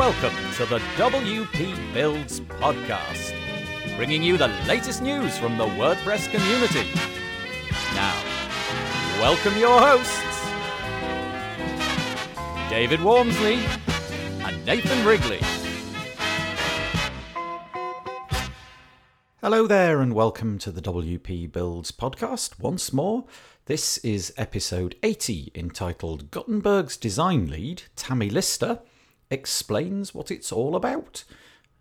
Welcome to the WP Builds podcast, bringing you the latest news from the WordPress community. Now, welcome your hosts, David Waumsley and Nathan Wrigley. Hello there, and welcome to the WP Builds podcast once more. This is episode 80, entitled Gutenberg's design lead, Tammie Lister, explains what it's all about.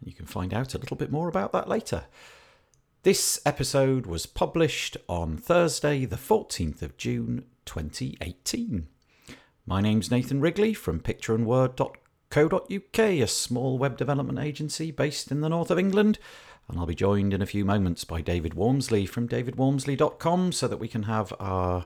You can find out a little bit more about that later. This episode was published on Thursday, the 14th of June 2018. My name's Nathan Wrigley from pictureandword.co.uk, a small web development agency based in the north of England. And I'll be joined in a few moments by David Waumsley from davidwaumsley.com so that we can have our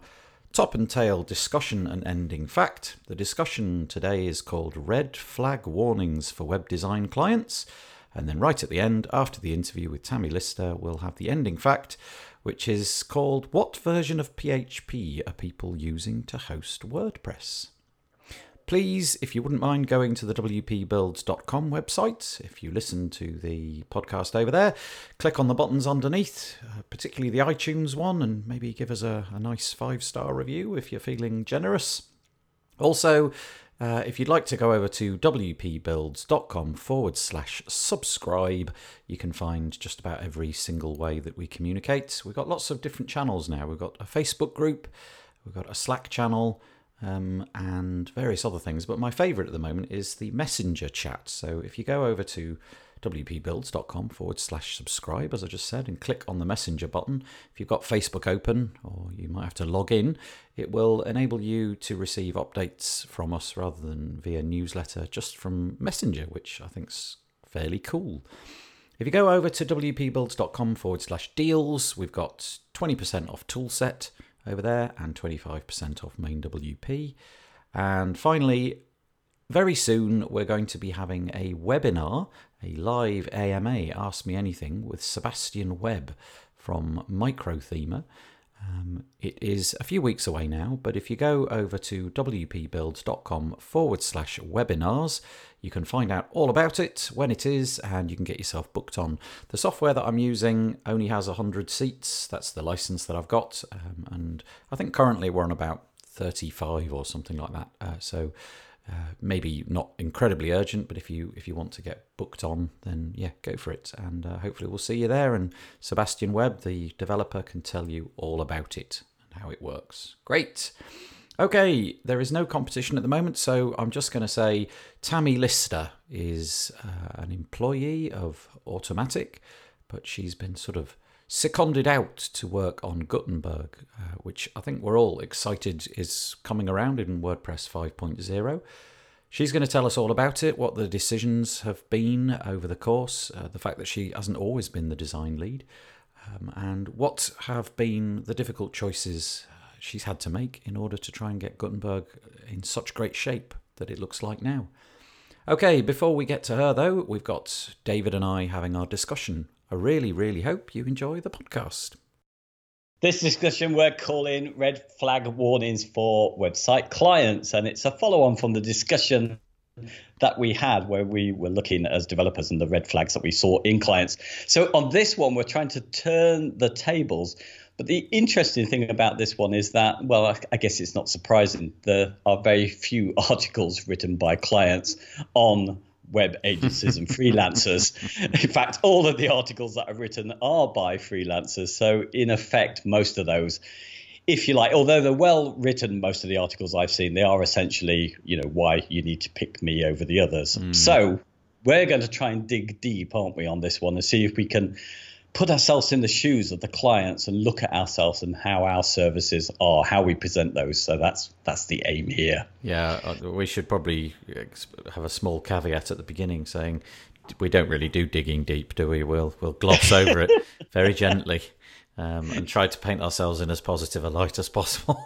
top and tail discussion and ending fact. The discussion today is called Red Flag Warnings for Web Design Clients. And then, right at the end, after the interview with Tammie Lister, we'll have the ending fact, which is called What version of PHP are people using to host WordPress? Please, if you wouldn't mind going to the WPBuilds.com website, if you listen to the podcast over there, click on the buttons underneath, uh, particularly the iTunes one, and maybe give us a, a nice five star review if you're feeling generous. Also, uh, if you'd like to go over to wpbuilds.com forward slash subscribe, you can find just about every single way that we communicate. We've got lots of different channels now. We've got a Facebook group, we've got a Slack channel, um, and various other things. But my favourite at the moment is the Messenger chat. So if you go over to wpbuilds.com forward slash subscribe, as I just said, and click on the Messenger button, if you've got Facebook open or you might have to log in, it will enable you to receive updates from us rather than via newsletter, just from Messenger, which I think's fairly cool. If you go over to wpbuilds.com forward slash deals, we've got 20% off toolset over there and 25% off MainWP. And finally, very soon we're going to be having a webinar, a live AMA, Ask Me Anything, with Sebastian Webb from Microthemer. Um, it is a few weeks away now, but if you go over to wpbuilds.com forward slash webinars, you can find out all about it, when it is, and you can get yourself booked on. The software that I'm using only has 100 seats. That's the license that I've got. Um, and I think currently we're on about 35 or something like that. Uh, so uh, maybe not incredibly urgent, but if you if you want to get booked on, then yeah, go for it. And uh, hopefully we'll see you there. And Sebastian Webb, the developer, can tell you all about it and how it works. Great. Okay, there is no competition at the moment, so I'm just going to say Tammie Lister is uh, an employee of Automattic, but she's been sort of seconded out to work on Gutenberg, uh, which I think we're all excited is coming around in WordPress 5.0. She's going to tell us all about it, what the decisions have been over the course, uh, the fact that she hasn't always been the design lead, um, and what have been the difficult choices she's had to make in order to try and get Gutenberg in such great shape that it looks like now. Okay, before we get to her though, we've got David and I having our discussion. I really, really hope you enjoy the podcast. This discussion we're calling Red Flag Warnings for Website Clients, and it's a follow on from the discussion that we had where we were looking as developers and the red flags that we saw in clients. So on this one, we're trying to turn the tables but the interesting thing about this one is that, well, I guess it's not surprising. There are very few articles written by clients on web agencies and freelancers. In fact, all of the articles that are written are by freelancers. So, in effect, most of those, if you like, although they're well written, most of the articles I've seen, they are essentially, you know, why you need to pick me over the others. Mm. So, we're going to try and dig deep, aren't we, on this one and see if we can put ourselves in the shoes of the clients and look at ourselves and how our services are, how we present those. So that's that's the aim here. Yeah, uh, we should probably have a small caveat at the beginning saying we don't really do digging deep, do we? We'll we'll gloss over it very gently um, and try to paint ourselves in as positive a light as possible.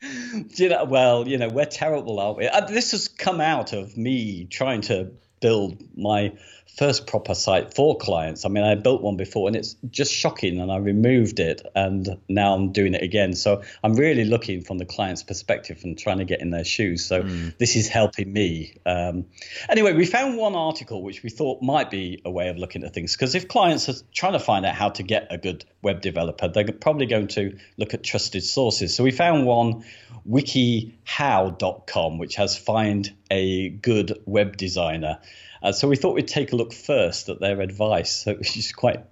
you know, well, you know, we're terrible, aren't we? Uh, this has come out of me trying to build my first proper site for clients. I mean, I built one before and it's just shocking, and I removed it, and now I'm doing it again. So I'm really looking from the client's perspective and trying to get in their shoes. So mm. this is helping me. Um, anyway, we found one article which we thought might be a way of looking at things because if clients are trying to find out how to get a good web developer, they're probably going to look at trusted sources. So we found one, wikihow.com, which has find a good web designer. Uh, so we thought we'd take a look first at their advice, so, which is quite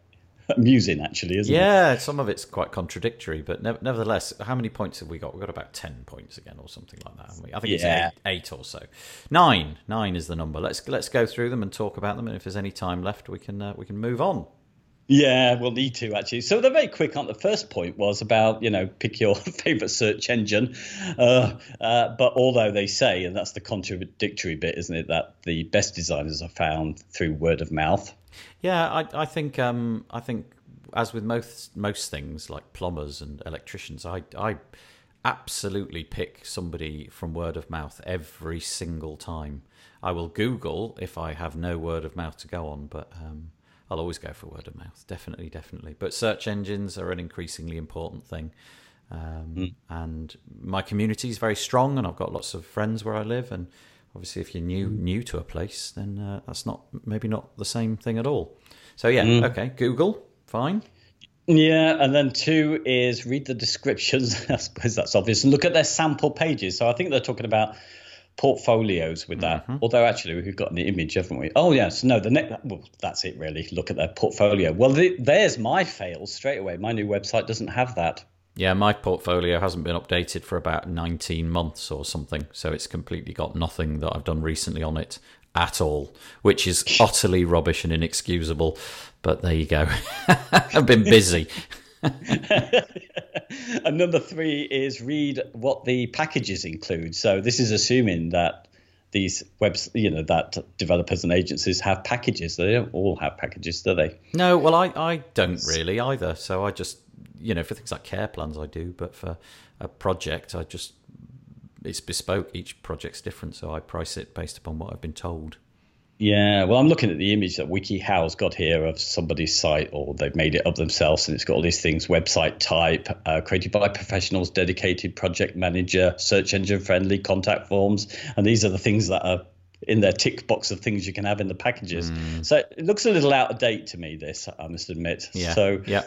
amusing, actually, isn't yeah, it? Yeah, some of it's quite contradictory, but ne- nevertheless, how many points have we got? We've got about 10 points again, or something like that. I think yeah. it's eight, eight, or so. Nine. Nine is the number. Let's let's go through them and talk about them, and if there's any time left, we can uh, we can move on. Yeah, we'll need to actually. So they're very quick on the first point was about you know pick your favorite search engine, uh, uh, but although they say and that's the contradictory bit, isn't it, that the best designers are found through word of mouth. Yeah, I, I think um, I think as with most most things like plumbers and electricians, I I absolutely pick somebody from word of mouth every single time. I will Google if I have no word of mouth to go on, but. Um, I'll always go for word of mouth. Definitely, definitely. But search engines are an increasingly important thing. Um, mm. And my community is very strong, and I've got lots of friends where I live. And obviously, if you're new mm. new to a place, then uh, that's not maybe not the same thing at all. So yeah, mm. okay, Google, fine. Yeah, and then two is read the descriptions. I suppose that's obvious, and look at their sample pages. So I think they're talking about portfolios with that. Mm-hmm. Although actually we've got an image, haven't we? Oh yes, no. The next, well, that's it really. Look at their portfolio. Well, the, there's my fail straight away. My new website doesn't have that. Yeah, my portfolio hasn't been updated for about 19 months or something, so it's completely got nothing that I've done recently on it at all, which is utterly rubbish and inexcusable. But there you go. I've been busy. and number three is read what the packages include. So this is assuming that these webs, you know, that developers and agencies have packages. They don't all have packages, do they? No, well, I, I don't really either. So I just, you know, for things like care plans, I do, but for a project, I just, it's bespoke. Each project's different, so I price it based upon what I've been told. Yeah, well, I'm looking at the image that WikiHow's got here of somebody's site, or they've made it up themselves, and it's got all these things: website type, uh, created by professionals, dedicated project manager, search engine friendly, contact forms, and these are the things that are in their tick box of things you can have in the packages. Mm. So it looks a little out of date to me. This I must admit. Yeah. So yeah.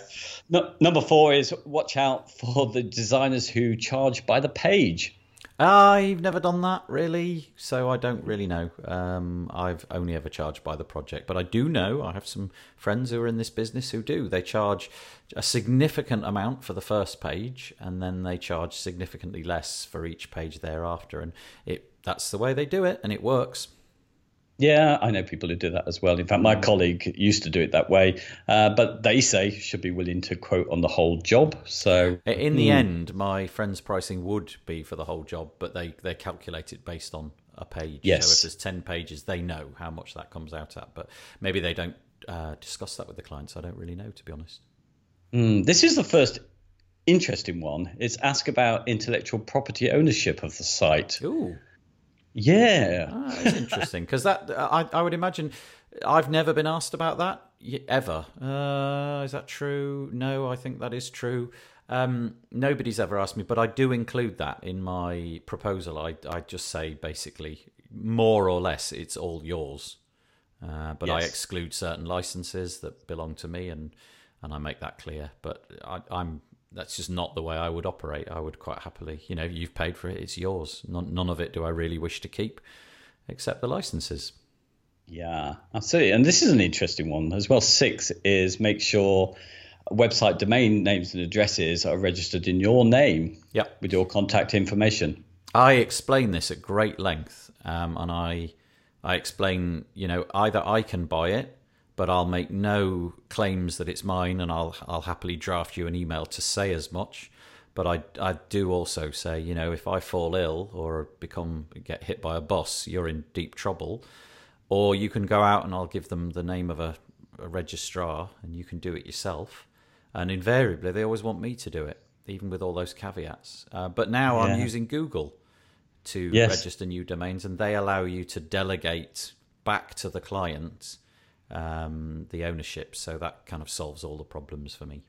No, number four is watch out for the designers who charge by the page. I've never done that really, so I don't really know. Um, I've only ever charged by the project, but I do know I have some friends who are in this business who do. They charge a significant amount for the first page, and then they charge significantly less for each page thereafter, and it that's the way they do it, and it works. Yeah, I know people who do that as well. In fact, my colleague used to do it that way, uh, but they say should be willing to quote on the whole job. So in the mm. end, my friend's pricing would be for the whole job, but they they calculate it based on a page. Yes. So if there's ten pages, they know how much that comes out at, but maybe they don't uh, discuss that with the clients. I don't really know, to be honest. Mm, this is the first interesting one. It's ask about intellectual property ownership of the site. Ooh. Yeah, ah, that's interesting because that I, I would imagine I've never been asked about that ever. Uh, is that true? No, I think that is true. Um, nobody's ever asked me, but I do include that in my proposal. I I just say basically more or less it's all yours, uh, but yes. I exclude certain licenses that belong to me and and I make that clear. But I, I'm that's just not the way I would operate. I would quite happily, you know, you've paid for it, it's yours. None, none of it do I really wish to keep, except the licenses. Yeah, absolutely. And this is an interesting one as well. Six is make sure website domain names and addresses are registered in your name yep. with your contact information. I explain this at great length, um, and I I explain, you know, either I can buy it but I'll make no claims that it's mine, and I'll I'll happily draft you an email to say as much. But I I do also say, you know, if I fall ill or become get hit by a bus, you're in deep trouble. Or you can go out and I'll give them the name of a, a registrar, and you can do it yourself. And invariably, they always want me to do it, even with all those caveats. Uh, but now yeah. I'm using Google to yes. register new domains, and they allow you to delegate back to the client um, the ownership. So that kind of solves all the problems for me.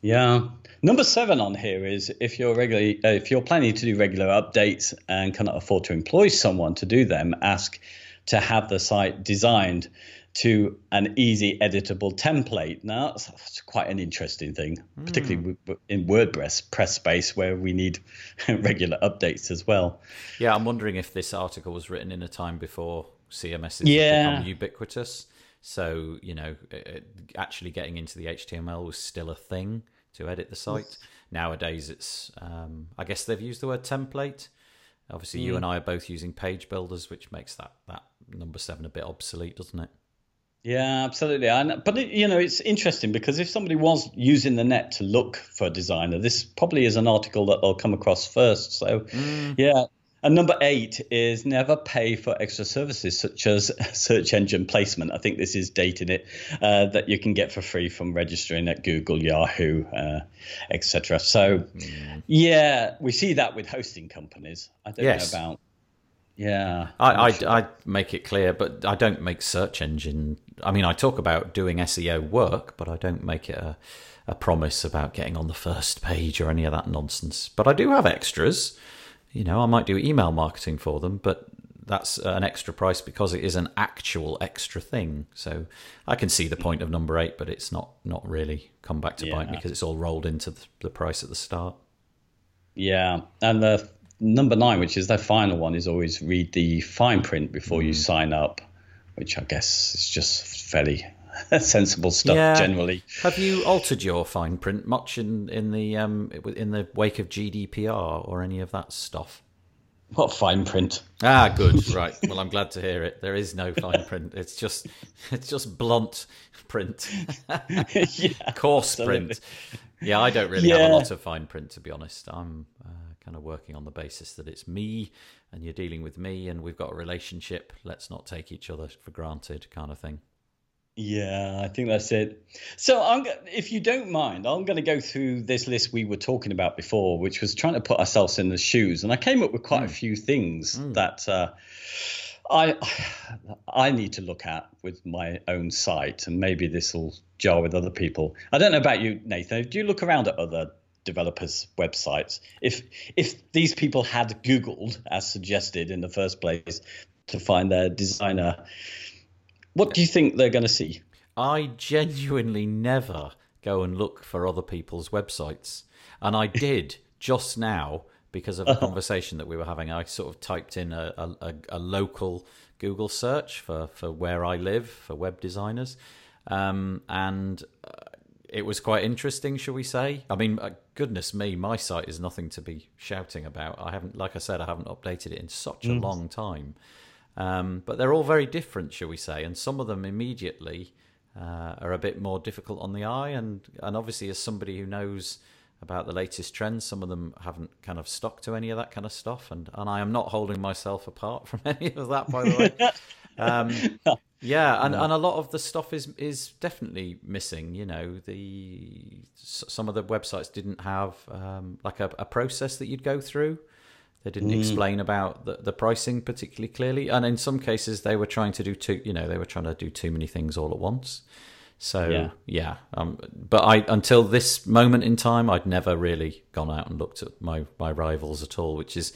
Yeah. Number seven on here is if you're regularly uh, if you're planning to do regular updates and cannot afford to employ someone to do them, ask to have the site designed to an easy editable template. Now that's quite an interesting thing, mm. particularly in WordPress press space where we need regular updates as well. Yeah, I'm wondering if this article was written in a time before CMS yeah. become ubiquitous. So you know, actually getting into the HTML was still a thing to edit the site. Nowadays, it's um, I guess they've used the word template. Obviously, mm. you and I are both using page builders, which makes that that number seven a bit obsolete, doesn't it? Yeah, absolutely. And but it, you know, it's interesting because if somebody was using the net to look for a designer, this probably is an article that they'll come across first. So, mm. yeah, and number eight is never pay for extra services such as search engine placement. I think this is dating it uh, that you can get for free from registering at Google, Yahoo, uh, etc. So, mm. yeah, we see that with hosting companies. I don't yes. know about. Yeah, I, sure. I, I make it clear, but I don't make search engine. I mean, I talk about doing SEO work, but I don't make it a, a promise about getting on the first page or any of that nonsense. But I do have extras you know, I might do email marketing for them, but that's an extra price because it is an actual extra thing. So I can see the point of number eight, but it's not not really come back to yeah. bite me because it's all rolled into the, the, price at the start. Yeah, and the number nine, which is the final one, is always read the fine print before mm. you sign up, which I guess is just fairly sensible stuff yeah. generally. Have you altered your fine print much in in the um in the wake of GDPR or any of that stuff? What fine print? Ah, good. Right. Well, I'm glad to hear it. There is no fine print. It's just it's just blunt print, yeah, coarse print. Yeah, I don't really yeah. have a lot of fine print to be honest. I'm uh, kind of working on the basis that it's me and you're dealing with me and we've got a relationship. Let's not take each other for granted, kind of thing. Yeah, I think that's it. So, I'm, if you don't mind, I'm going to go through this list we were talking about before, which was trying to put ourselves in the shoes, and I came up with quite mm. a few things mm. that uh, I I need to look at with my own site, and maybe this will jar with other people. I don't know about you, Nathan. Do you look around at other developers' websites? If if these people had Googled, as suggested in the first place, to find their designer what do you think they're going to see? I genuinely never go and look for other people's websites. And I did just now because of a conversation that we were having. I sort of typed in a, a, a local Google search for, for where I live for web designers. Um, and uh, it was quite interesting, shall we say? I mean, uh, goodness me, my site is nothing to be shouting about. I haven't, like I said, I haven't updated it in such a mm. long time. Um, but they're all very different, shall we say, and some of them immediately uh, are a bit more difficult on the eye. And, and obviously, as somebody who knows about the latest trends, some of them haven't kind of stuck to any of that kind of stuff. And, and I am not holding myself apart from any of that, by the way. um, yeah, and, and a lot of the stuff is is definitely missing. You know, the some of the websites didn't have um, like a, a process that you'd go through. They didn't mm. explain about the, the pricing particularly clearly, and in some cases they were trying to do too. You know, they were trying to do too many things all at once. So yeah, yeah um, but I until this moment in time, I'd never really gone out and looked at my my rivals at all, which is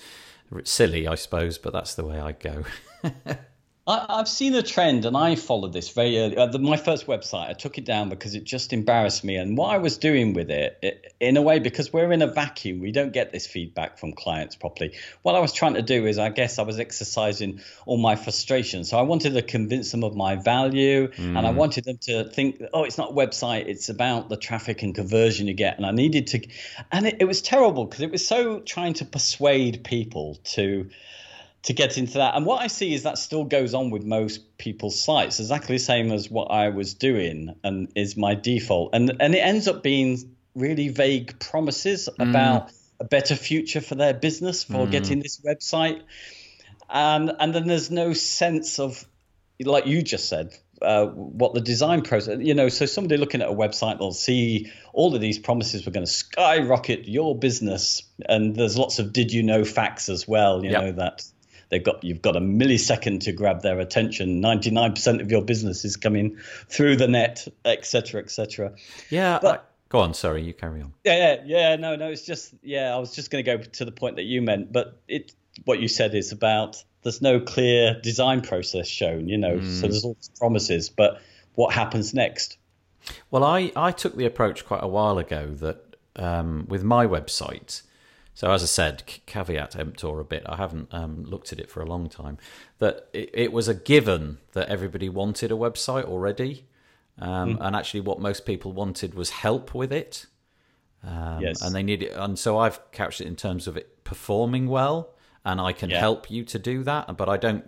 silly, I suppose. But that's the way I go. I, have seen a trend, and I followed this very early. Uh, the, my first website, I took it down because it just embarrassed me. And what I was doing with it, it, in a way, because we're in a vacuum, we don't get this feedback from clients properly. What I was trying to do is, I guess, I was exercising all my frustration. So I wanted to convince them of my value, mm. and I mm. wanted them to think, oh, it's not a website; it's about the traffic and conversion you get. And I needed to, and it, it was terrible because it was so trying to persuade people to to get into that. And what I see is that still goes on with most people's sites, exactly the same as what I was doing and is my default. And and it ends up being really vague promises mm. about a better future for their business for mm. getting this website. And and then there's no sense of like you just said, uh, what the design process, you know, so somebody looking at a website, they'll see all of these promises were going to skyrocket your business, and there's lots of did you know facts as well, you yep. know that they've got you've got a millisecond to grab their attention. Ninety nine percent of your business is coming through the net, etc., etc. Yeah, but. I, go on. Sorry, you carry on. Yeah, yeah, yeah. No, no. It's just yeah. I was just going to go to the point that you meant, but it what you said is about there's no clear design process shown. You know, mm. so there's all these promises, but what happens next? Well, I I took the approach quite a while ago that um, with my website so as I said, caveat emptor a bit. I haven't um, looked at it for a long time. That it, it, was a given that everybody wanted a website already, um, mm. and actually, what most people wanted was help with it. Um, yes. And they need it, and so I've couched it in terms of it performing well, and I can yeah. help you to do that. But I don't,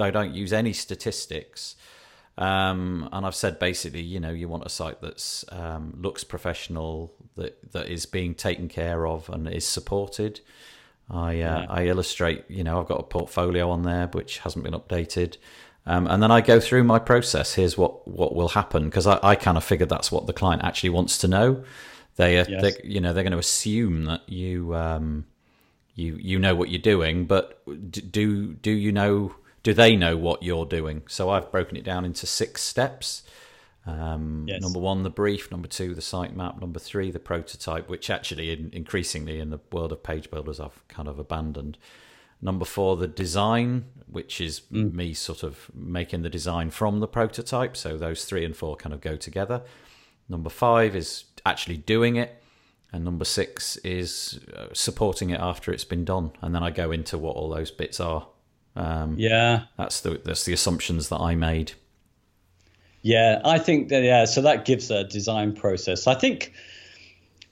I don't use any statistics. Um, and I've said basically, you know, you want a site that's um, looks professional, that that is being taken care of and is supported. I uh, yeah. I illustrate, you know, I've got a portfolio on there which hasn't been updated, um, and then I go through my process. Here's what what will happen because I, I kind of figured that's what the client actually wants to know. They, uh, yes. they you know, they're going to assume that you um, you you know what you're doing, but do do you know? Do they know what you're doing? So I've broken it down into six steps. Um, yes. Number one, the brief. Number two, the sitemap. Number three, the prototype, which actually, in, increasingly in the world of page builders, I've kind of abandoned. Number four, the design, which is mm. me sort of making the design from the prototype. So those three and four kind of go together. Number five is actually doing it. And number six is uh, supporting it after it's been done. And then I go into what all those bits are um, yeah, that's the that's the assumptions that I made. Yeah, I think that yeah. So that gives a design process. I think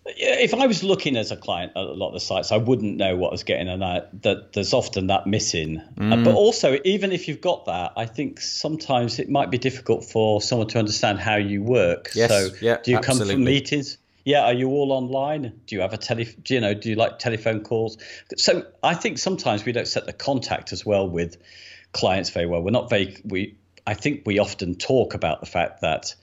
if I was looking as a client at a lot of the sites, I wouldn't know what I was getting, and that, that there's often that missing. Mm. Uh, but also, even if you've got that, I think sometimes it might be difficult for someone to understand how you work. Yes, so, yeah, do you absolutely. come from meetings? Yeah, are you all online? Do you have a tele? Do you know? Do you like telephone calls? So I think sometimes we don't set the contact as well with clients very well. We're not very we. I think we often talk about the fact that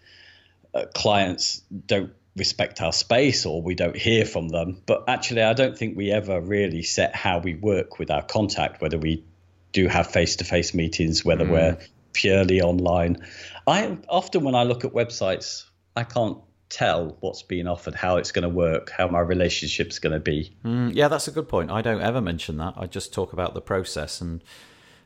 uh, clients don't respect our space or we don't hear from them. But actually, I don't think we ever really set how we work with our contact, whether we do have face to face meetings, whether mm. we're purely online. I often, when I look at websites, I can't tell what's being offered, how it's going to work, how my relationship's going to be. Mm, yeah, that's a good point. I don't ever mention that. I just talk about the process and.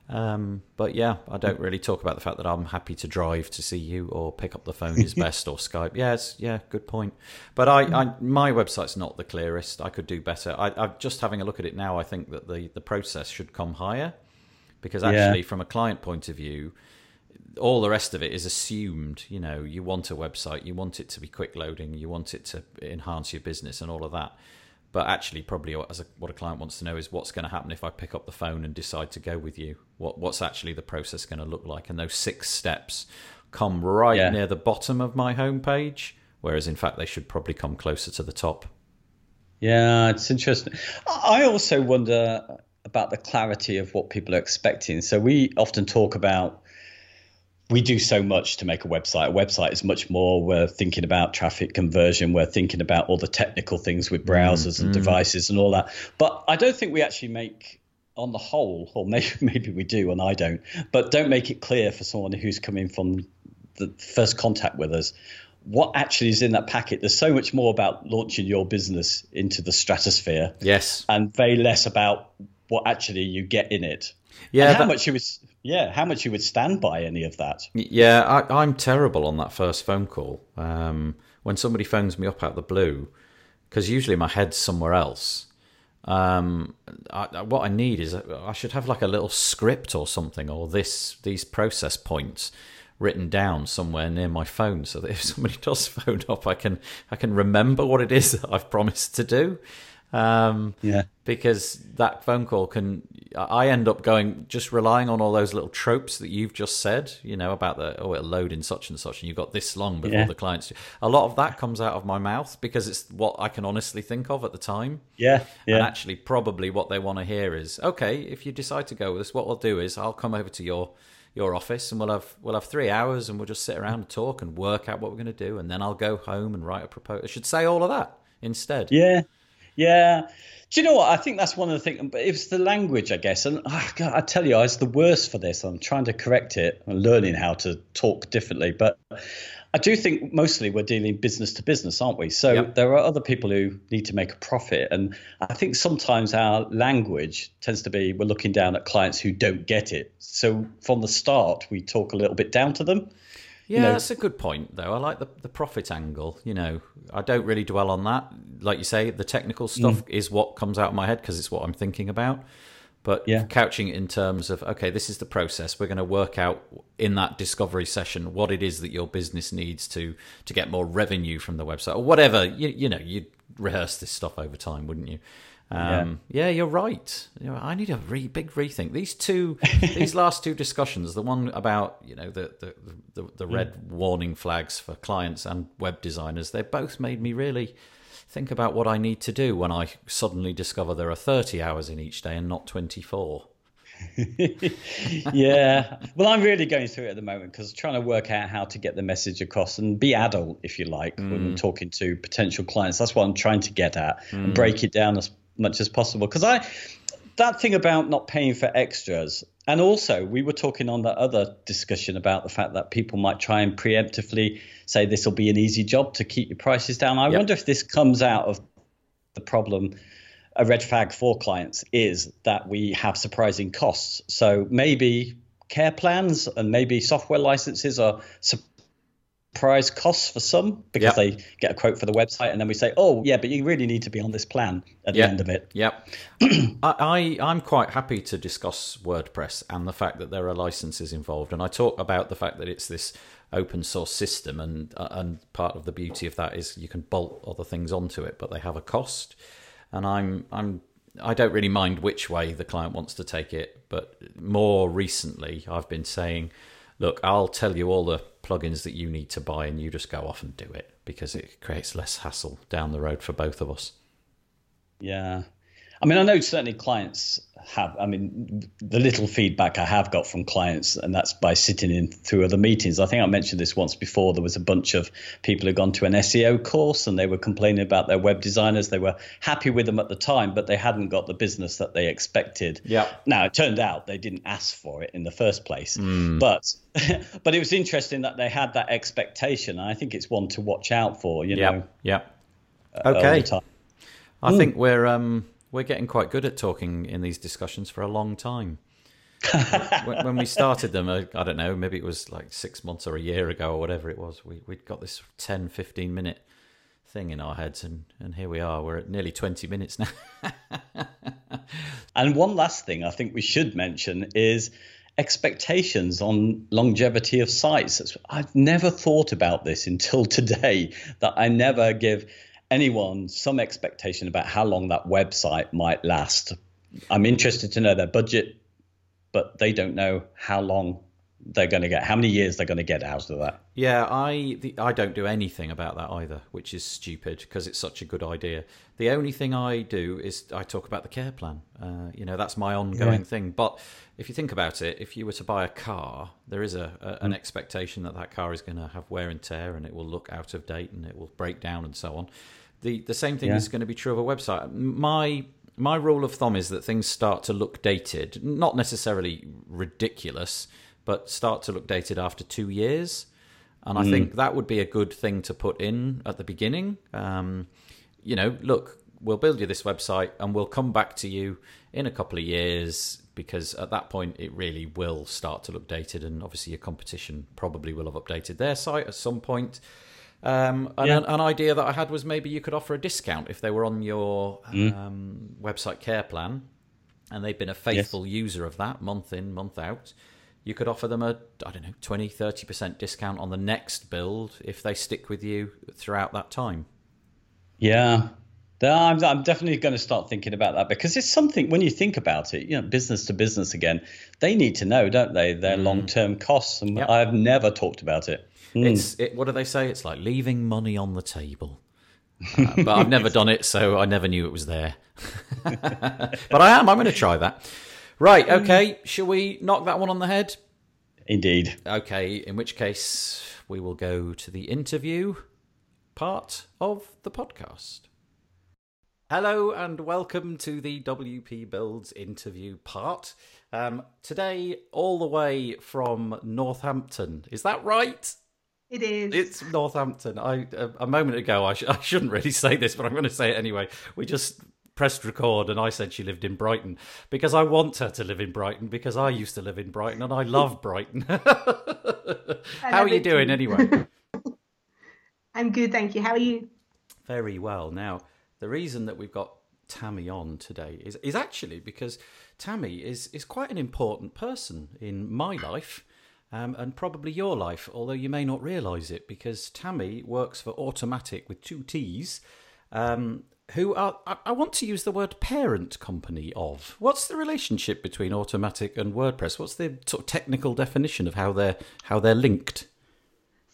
Um, but yeah, I don't really talk about the fact that I'm happy to drive to see you or pick up the phone is best or Skype. Yeah, yeah, good point. But I, I, my website's not the clearest. I could do better. I, am just having a look at it now. I think that the the process should come higher because actually, yeah. from a client point of view, all the rest of it is assumed. You know, you want a website, you want it to be quick loading, you want it to enhance your business and all of that. But actually, probably as a, what a client wants to know is what's going to happen if I pick up the phone and decide to go with you. What what's actually the process going to look like? And those six steps come right yeah. near the bottom of my homepage, whereas in fact they should probably come closer to the top. Yeah, it's interesting. I also wonder about the clarity of what people are expecting. So we often talk about we do so much to make a website. A website is much more. We're thinking about traffic conversion. We're thinking about all the technical things with browsers mm, and mm. devices and all that. But I don't think we actually make, on the whole, or maybe maybe we do and I don't, but don't make it clear for someone who's coming from the first contact with us what actually is in that packet. There's so much more about launching your business into the stratosphere. Yes. And very less about what actually you get in it. Yeah. And how that, much you would, yeah, how much you would stand by any of that. Yeah, I, am terrible on that first phone call. Um, when somebody phones me up out the blue, because usually my head's somewhere else. Um, I, what I need is I should have like a little script or something, or this these process points written down somewhere near my phone, so that if somebody does phone up, I can I can remember what it is that I've promised to do. Um, yeah. Because that phone call can, I end up going just relying on all those little tropes that you've just said, you know, about the, oh, it'll load in such and such, and you've got this long before yeah. the clients. A lot of that comes out of my mouth because it's what I can honestly think of at the time. Yeah. yeah. And actually, probably what they want to hear is, okay, if you decide to go with this, what we'll do is I'll come over to your your office and we'll have we'll have three hours and we'll just sit around and talk and work out what we're going to do and then I'll go home and write a proposal. I should say all of that instead. Yeah, Yeah. Do you know what? I think that's one of the things. But it's the language, I guess. And oh God, I tell you, I was the worst for this. I'm trying to correct it and learning how to talk differently. But I do think mostly we're dealing business to business, aren't we? So Yep. there are other people who need to make a profit. And I think sometimes our language tends to be we're looking down at clients who don't get it. So from the start, we talk a little bit down to them. Yeah, know- that's a good point, though. I like the, the profit angle. You know, I don't really dwell on that. Like you say, the technical mm. stuff is what comes out of my head because it's what I'm thinking about. But Yeah. couching it in terms of, okay, this is the process. We're going to work out in that discovery session what it is that your business needs to to get more revenue from the website or whatever. You, you know, you'd rehearse this stuff over time, wouldn't you? Um, yeah. you're right. You know, I need a re- big rethink. These two, these last two discussions, the one about you know the the, the, the mm. red warning flags for clients and web designers, they both made me really think about what I need to do when I suddenly discover there are 30 hours in each day and not 24. yeah. Well, I'm really going through it at the moment because trying to work out how to get the message across and be adult, if you like, when I'm talking to potential clients. That's what I'm trying to get at and break it down as much as possible. Because I, that thing about not paying for extras, and also we were talking on that other discussion about the fact that people might try and preemptively say this will be an easy job to keep your prices down. I Yep. wonder if this comes out of the problem a red flag for clients is that we have surprising costs. So maybe care plans and maybe software licenses are surprise costs for some because Yep. they get a quote for the website and then we say, oh yeah, but you really need to be on this plan at Yep. the end of it. Yep. I, I I'm quite happy to discuss WordPress and the fact that there are licenses involved, and I talk about the fact that it's this open source system, and uh, and part of the beauty of that is you can bolt other things onto it, but they have a cost, and I'm I'm I don't really mind which way the client wants to take it, but more recently I've been saying, look, I'll tell you all the plugins that you need to buy, and you just go off and do it because it creates less hassle down the road for both of us. Yeah. I mean, I know certainly clients have. I mean, the little feedback I have got from clients, and that's by sitting in through other meetings. I think I mentioned this once before. There was a bunch of people who gone to an SEO course, and they were complaining about their web designers. They were happy with them at the time, but they hadn't got the business that they expected. Yeah. Now it turned out they didn't ask for it in the first place, Hmm. but but it was interesting that they had that expectation. And I think it's one to watch out for. You know. Yeah, yeah. Okay. time. I think we're um we're getting quite good at talking in these discussions for a long time. when, we started them, I don't know, maybe it was like six months or a year ago or whatever it was. We we'd got this 10, 15 minute thing in our heads, and and here we are. We're at nearly twenty minutes now. And one last thing I think we should mention is expectations on longevity of sites. I've never thought about this until today that I never give anyone some expectation about how long that website might last. I'm interested to know their budget, but they don't know how long they're going to get, how many years they're going to get out of that. Yeah, I the, I don't do anything about that either, which is stupid because it's such a good idea. The only thing I do is I talk about the care plan. Uh, you know, that's my ongoing Yeah. thing. But if you think about it, if you were to buy a car, there is a, a an expectation that that car is going to have wear and tear, and it will look out of date, and it will break down, and so on. The the same thing Yeah. is going to be true of a website. My my rule of thumb is that things start to look dated, not necessarily ridiculous, but start to look dated after two years. And I think that would be a good thing to put in at the beginning. Um, you know, look, we'll build you this website and we'll come back to you in a couple of years because at that point it really will start to look dated. And obviously, your competition probably will have updated their site at some point. Um, and Yeah. an, an idea that I had was maybe you could offer a discount if they were on your Mm. um, website care plan and they've been a faithful user of that month in, month out. You could offer them a, I don't know, 20, 30% discount on the next build if they stick with you throughout that time. Yeah. I'm, I'm definitely going to start thinking about that because it's something when you think about it, you know, business to business again, they need to know, don't they, their long term costs. And Yep. I've never talked about it. Mm. It's it, what do they say? It's like leaving money on the table. Uh, but I've never done it, so I never knew it was there. but I am. I'm going to try that. Right. Okay. Shall we knock that one on the head? Indeed. Okay. In which case, we will go to the interview part of the podcast. Hello and welcome to the WP Builds interview part. Um, today, all the way from Northampton. Is that right? It is. It's Northampton. I a, a moment ago I, sh- I shouldn't really say this, but I'm going to say it anyway. We just pressed record and I said she lived in Brighton because I want her to live in Brighton because I used to live in Brighton and I love Brighton. How are you doing too. anyway? I'm good, thank you. How are you? Very well. Now, the reason that we've got Tammie on today is is actually because Tammie is is quite an important person in my life. Um, and probably your life, although you may not realise it, because Tammy works for Automattic with two T's, um, who are, I, I want to use the word parent company of. What's the relationship between Automattic and WordPress? What's the sort of technical definition of how they're how they're linked?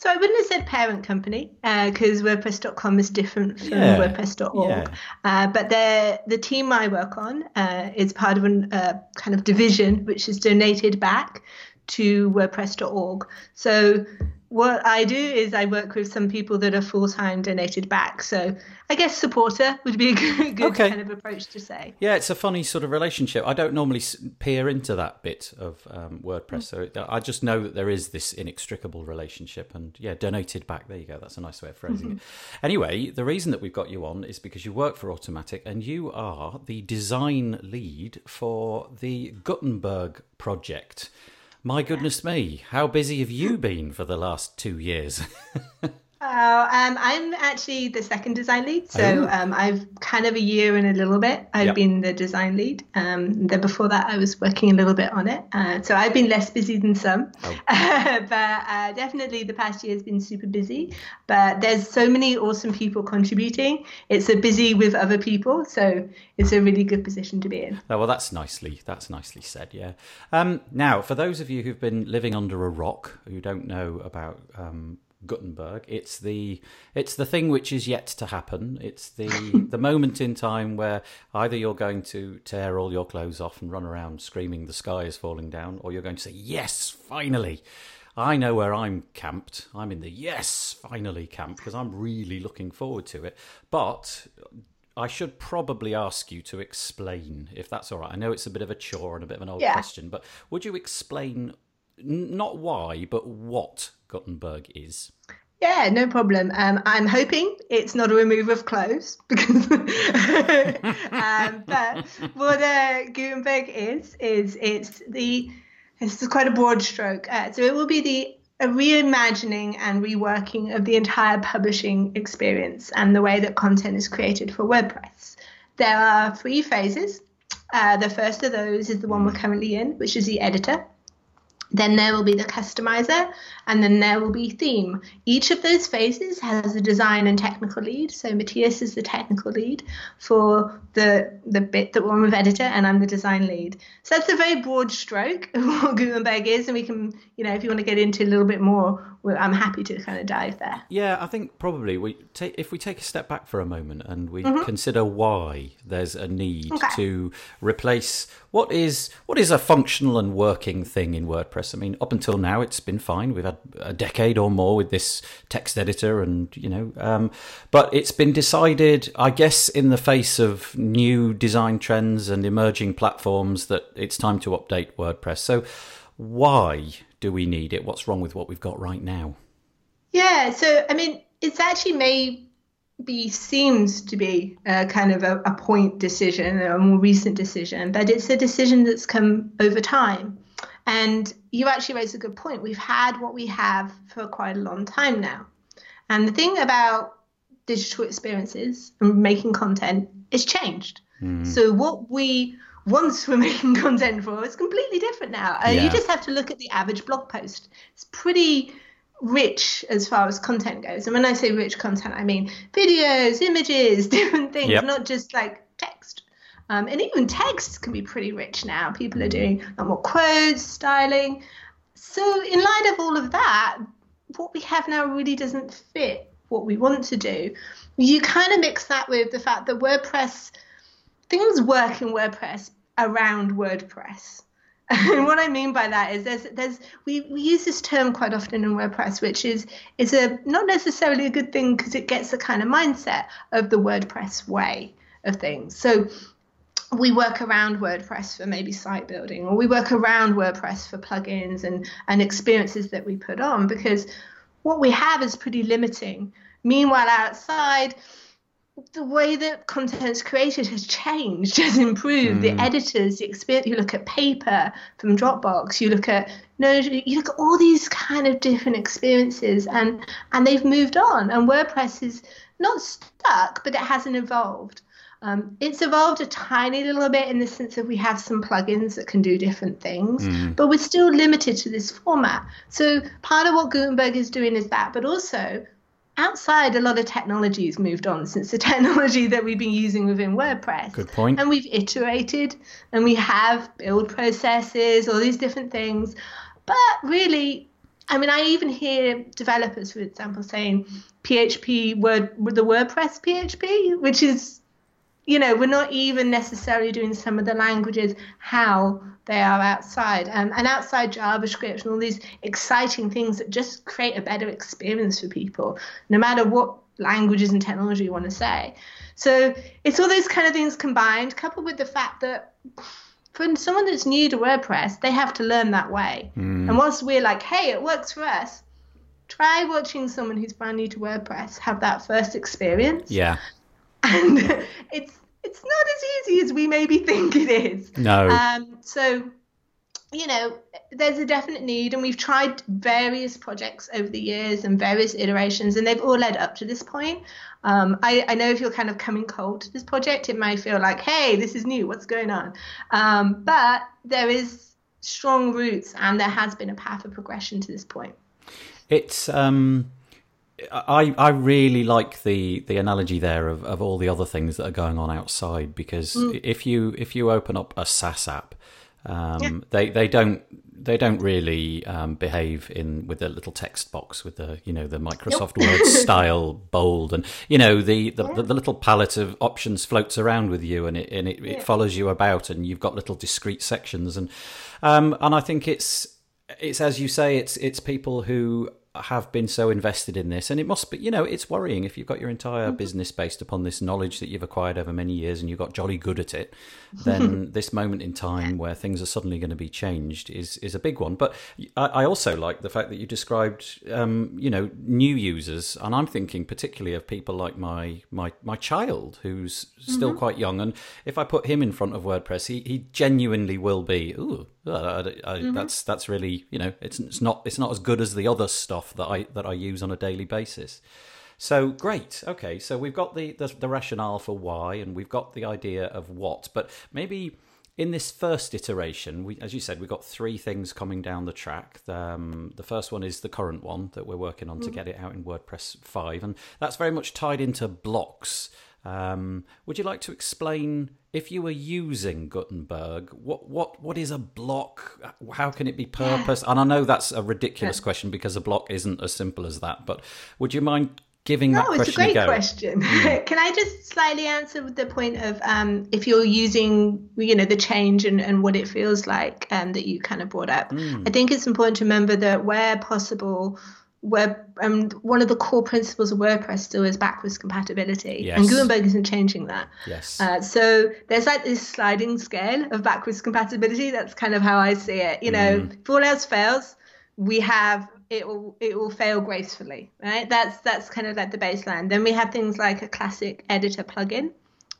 So I wouldn't have said parent company because WordPress.com is different from Yeah, WordPress.org. yeah. Uh, but they're- the team I work on uh, is part of a uh, kind of division which is donated back to WordPress.org. So what I do is I work with some people that are full time donated back. So I guess supporter would be a good, good Okay. kind of approach to say. Yeah, it's a funny sort of relationship. I don't normally peer into that bit of um, WordPress, so it, I just know that there is this inextricable relationship. And yeah, donated back. There you go. That's a nice way of phrasing it. Anyway, the reason that we've got you on is because you work for Automattic and you are the design lead for the Gutenberg project. My goodness me, how busy have you been for the last two years? Uh, um, I'm actually the second design lead, so Oh. um, I've kind of a year and a little bit. I've Yep. been the design lead. Um, then before that, I was working a little bit on it, uh, so I've been less busy than some. Oh. but uh, definitely, the past year has been super busy. But there's so many awesome people contributing. It's a busy with other people, so it's a really good position to be in. Oh, well, that's nicely that's nicely said. Yeah. Um, now, for those of you who've been living under a rock who don't know about um, Gutenberg, it's the it's the thing which is yet to happen. It's the the moment in time where either you're going to tear all your clothes off and run around screaming the sky is falling down, or you're going to say yes, finally. I know where I'm camped. I'm in the yes, finally camp because I'm really looking forward to it. But I should probably ask you to explain, if that's all right. I know it's a bit of a chore and a bit of an old Yeah. question, but would you explain n- not why, but what Gutenberg is? Yeah, no problem. Um, I'm hoping it's not a remover of clothes because. um, but what uh, Gutenberg is is it's the it's quite a broad stroke. Uh, so it will be the a reimagining and reworking of the entire publishing experience and the way that content is created for WordPress. There are three phases. Uh, the first of those is the one we're currently in, which is the editor. Then there will be the customizer, and then there will be theme. Each of those phases has a design and technical lead. So Matías is the technical lead for the the bit that we're on with editor, and I'm the design lead. So that's a very broad stroke of what Gutenberg is, and we can, you know, if you want to get into a little bit more, I'm happy to kind of dive there. Yeah, I think probably we take if we take a step back for a moment and we Mm-hmm. consider why there's a need Okay. to replace what is what is a functional and working thing in WordPress. I mean, up until now it's been fine. We've had a decade or more with this text editor, and you know, um, but it's been decided, I guess, in the face of new design trends and emerging platforms, that it's time to update WordPress. So, why do we need it? What's wrong with what we've got right now? Yeah, so I mean, it's actually maybe seems to be a kind of a, a point decision, a more recent decision, but it's a decision that's come over time. And you actually raise a good point. We've had what we have for quite a long time now. And the thing about digital experiences and making content is changed. So what we once were making content for is completely different now. Uh, Yeah. You just have to look at the average blog post. It's pretty rich as far as content goes. And when I say rich content, I mean videos, images, different things, Yep. not just like. Um, and even texts can be pretty rich now. People are doing a lot more quotes, styling. So, in light of all of that, what we have now really doesn't fit what we want to do. You kind of mix that with the fact that WordPress, things work in WordPress around WordPress. And what I mean by that is there's there's we, we use this term quite often in WordPress, which is is a not necessarily a good thing because it gets the kind of mindset of the WordPress way. of things. So we work around WordPress for maybe site building, or we work around WordPress for plugins and, and experiences that we put on because what we have is pretty limiting. Meanwhile, outside, the way that content is created has changed, has improved. Mm. The hmm. editors, the experience. You look at paper from Dropbox. You look at no, you look at all these kind of different experiences, and and they've moved on. And WordPress is not stuck, but it hasn't evolved. Um, it's evolved a tiny little bit in the sense that we have some plugins that can do different things, mm. but we're still limited to this format. So part of what Gutenberg is doing is that, but also outside a lot of technology has moved on since the technology that we've been using within WordPress. Good point. And we've iterated and we have build processes, all these different things. But really, I mean, I even hear developers, for example, saying PHP word the WordPress PHP, which is you know, we're not even necessarily doing some of the languages how they are outside. Um, and outside JavaScript and all these exciting things that just create a better experience for people, no matter what languages and technology you want to say. So it's all those kind of things combined, coupled with the fact that for someone that's new to WordPress, they have to learn that way. Mm. And whilst we're like, hey, it works for us, try watching someone who's brand new to WordPress have that first experience. Yeah and it's it's not as easy as we maybe think it is. No. Um, so, you know, there's a definite need, and we've tried various projects over the years and various iterations, and they've all led up to this point. Um, I, I, know if you're kind of coming cold to this project, it may feel like, hey, this is new, what's going on? Um, but there is strong roots, and there has been a path of progression to this point. It's um, I I really like the the analogy there of, of all the other things that are going on outside because mm. if you if you open up a SaaS app, um, yeah. they they don't they don't really um, behave in with the little text box with the you know the Microsoft nope. Word style bold and you know the the, yeah. the, the, little palette of options floats around with you and it and it, yeah. it follows you about and you've got little discrete sections and um, and I think it's it's as you say it's it's people who have been so invested in this and it must be you know it's worrying if you've got your entire mm-hmm. business based upon this knowledge that you've acquired over many years and you've got jolly good at it then this moment in time where things are suddenly going to be changed is is a big one but i, I also like the fact that you described um, you know new users and i'm thinking particularly of people like my my my child who's still mm-hmm. quite young and if i put him in front of wordpress he, he genuinely will be ooh I, I, mm-hmm. that's that's really you know it's it's not it's not as good as the other stuff that I that I use on a daily basis. So great. Okay, so we've got the, the, the rationale for why, and we've got the idea of what. But maybe in this first iteration, we, as you said, we've got three things coming down the track. Um, the first one is the current one that we're working on mm-hmm. to get it out in WordPress five, and that's very much tied into blocks. Um, would you like to explain if you were using Gutenberg, what what what is a block? How can it be purpose? And I know that's a ridiculous yeah. question because a block isn't as simple as that. But would you mind giving no, that question it's a great a question. Mm. Can I just slightly answer with the point of um, if you're using, you know, the change and, and what it feels like um, that you kind of brought up? Mm. I think it's important to remember that where possible, web um, one of the core principles of WordPress still is backwards compatibility, yes. and Gutenberg isn't changing that. Yes. Uh, so there's like this sliding scale of backwards compatibility. That's kind of how I see it. You know, mm. if all else fails, we have it will it will fail gracefully, right? That's that's kind of like the baseline. Then we have things like a classic editor plugin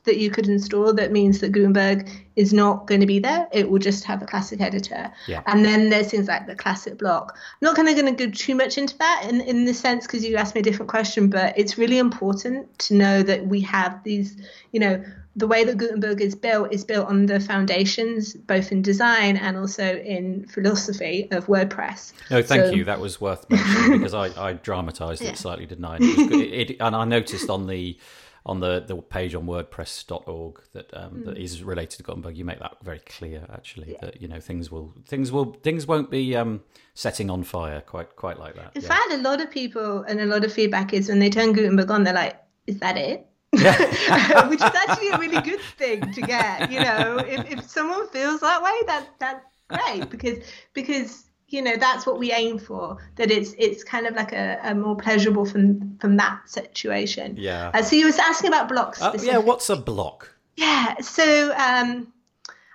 that you could install that means that Gutenberg is not going to be there. It will just have a classic editor. Yeah. And then there's things like the classic block. I'm not kind of going to go too much into that in, in the sense because you asked me a different question, but it's really important to know that we have these, you know, the way that Gutenberg is built is built on the foundations, both in design and also in philosophy of WordPress. No, thank so, you. That was worth mentioning because I, I dramatized yeah. it slightly, didn't I? And, it, it, and I noticed on the on the, the page on WordPress.org that um, mm. that is related to Gutenberg, you make that very clear. Actually, yeah. that you know things will things will things won't be um, setting on fire quite quite like that. In yeah. fact, a lot of people and a lot of feedback is when they turn Gutenberg on, they're like, "Is that it?" Yeah. which is actually a really good thing to get. You know, if, if someone feels that way, that that's great because because you know that's what we aim for that it's it's kind of like a, a more pleasurable from from that situation yeah uh, so you was asking about blocks uh, yeah what's a block Yeah. So um,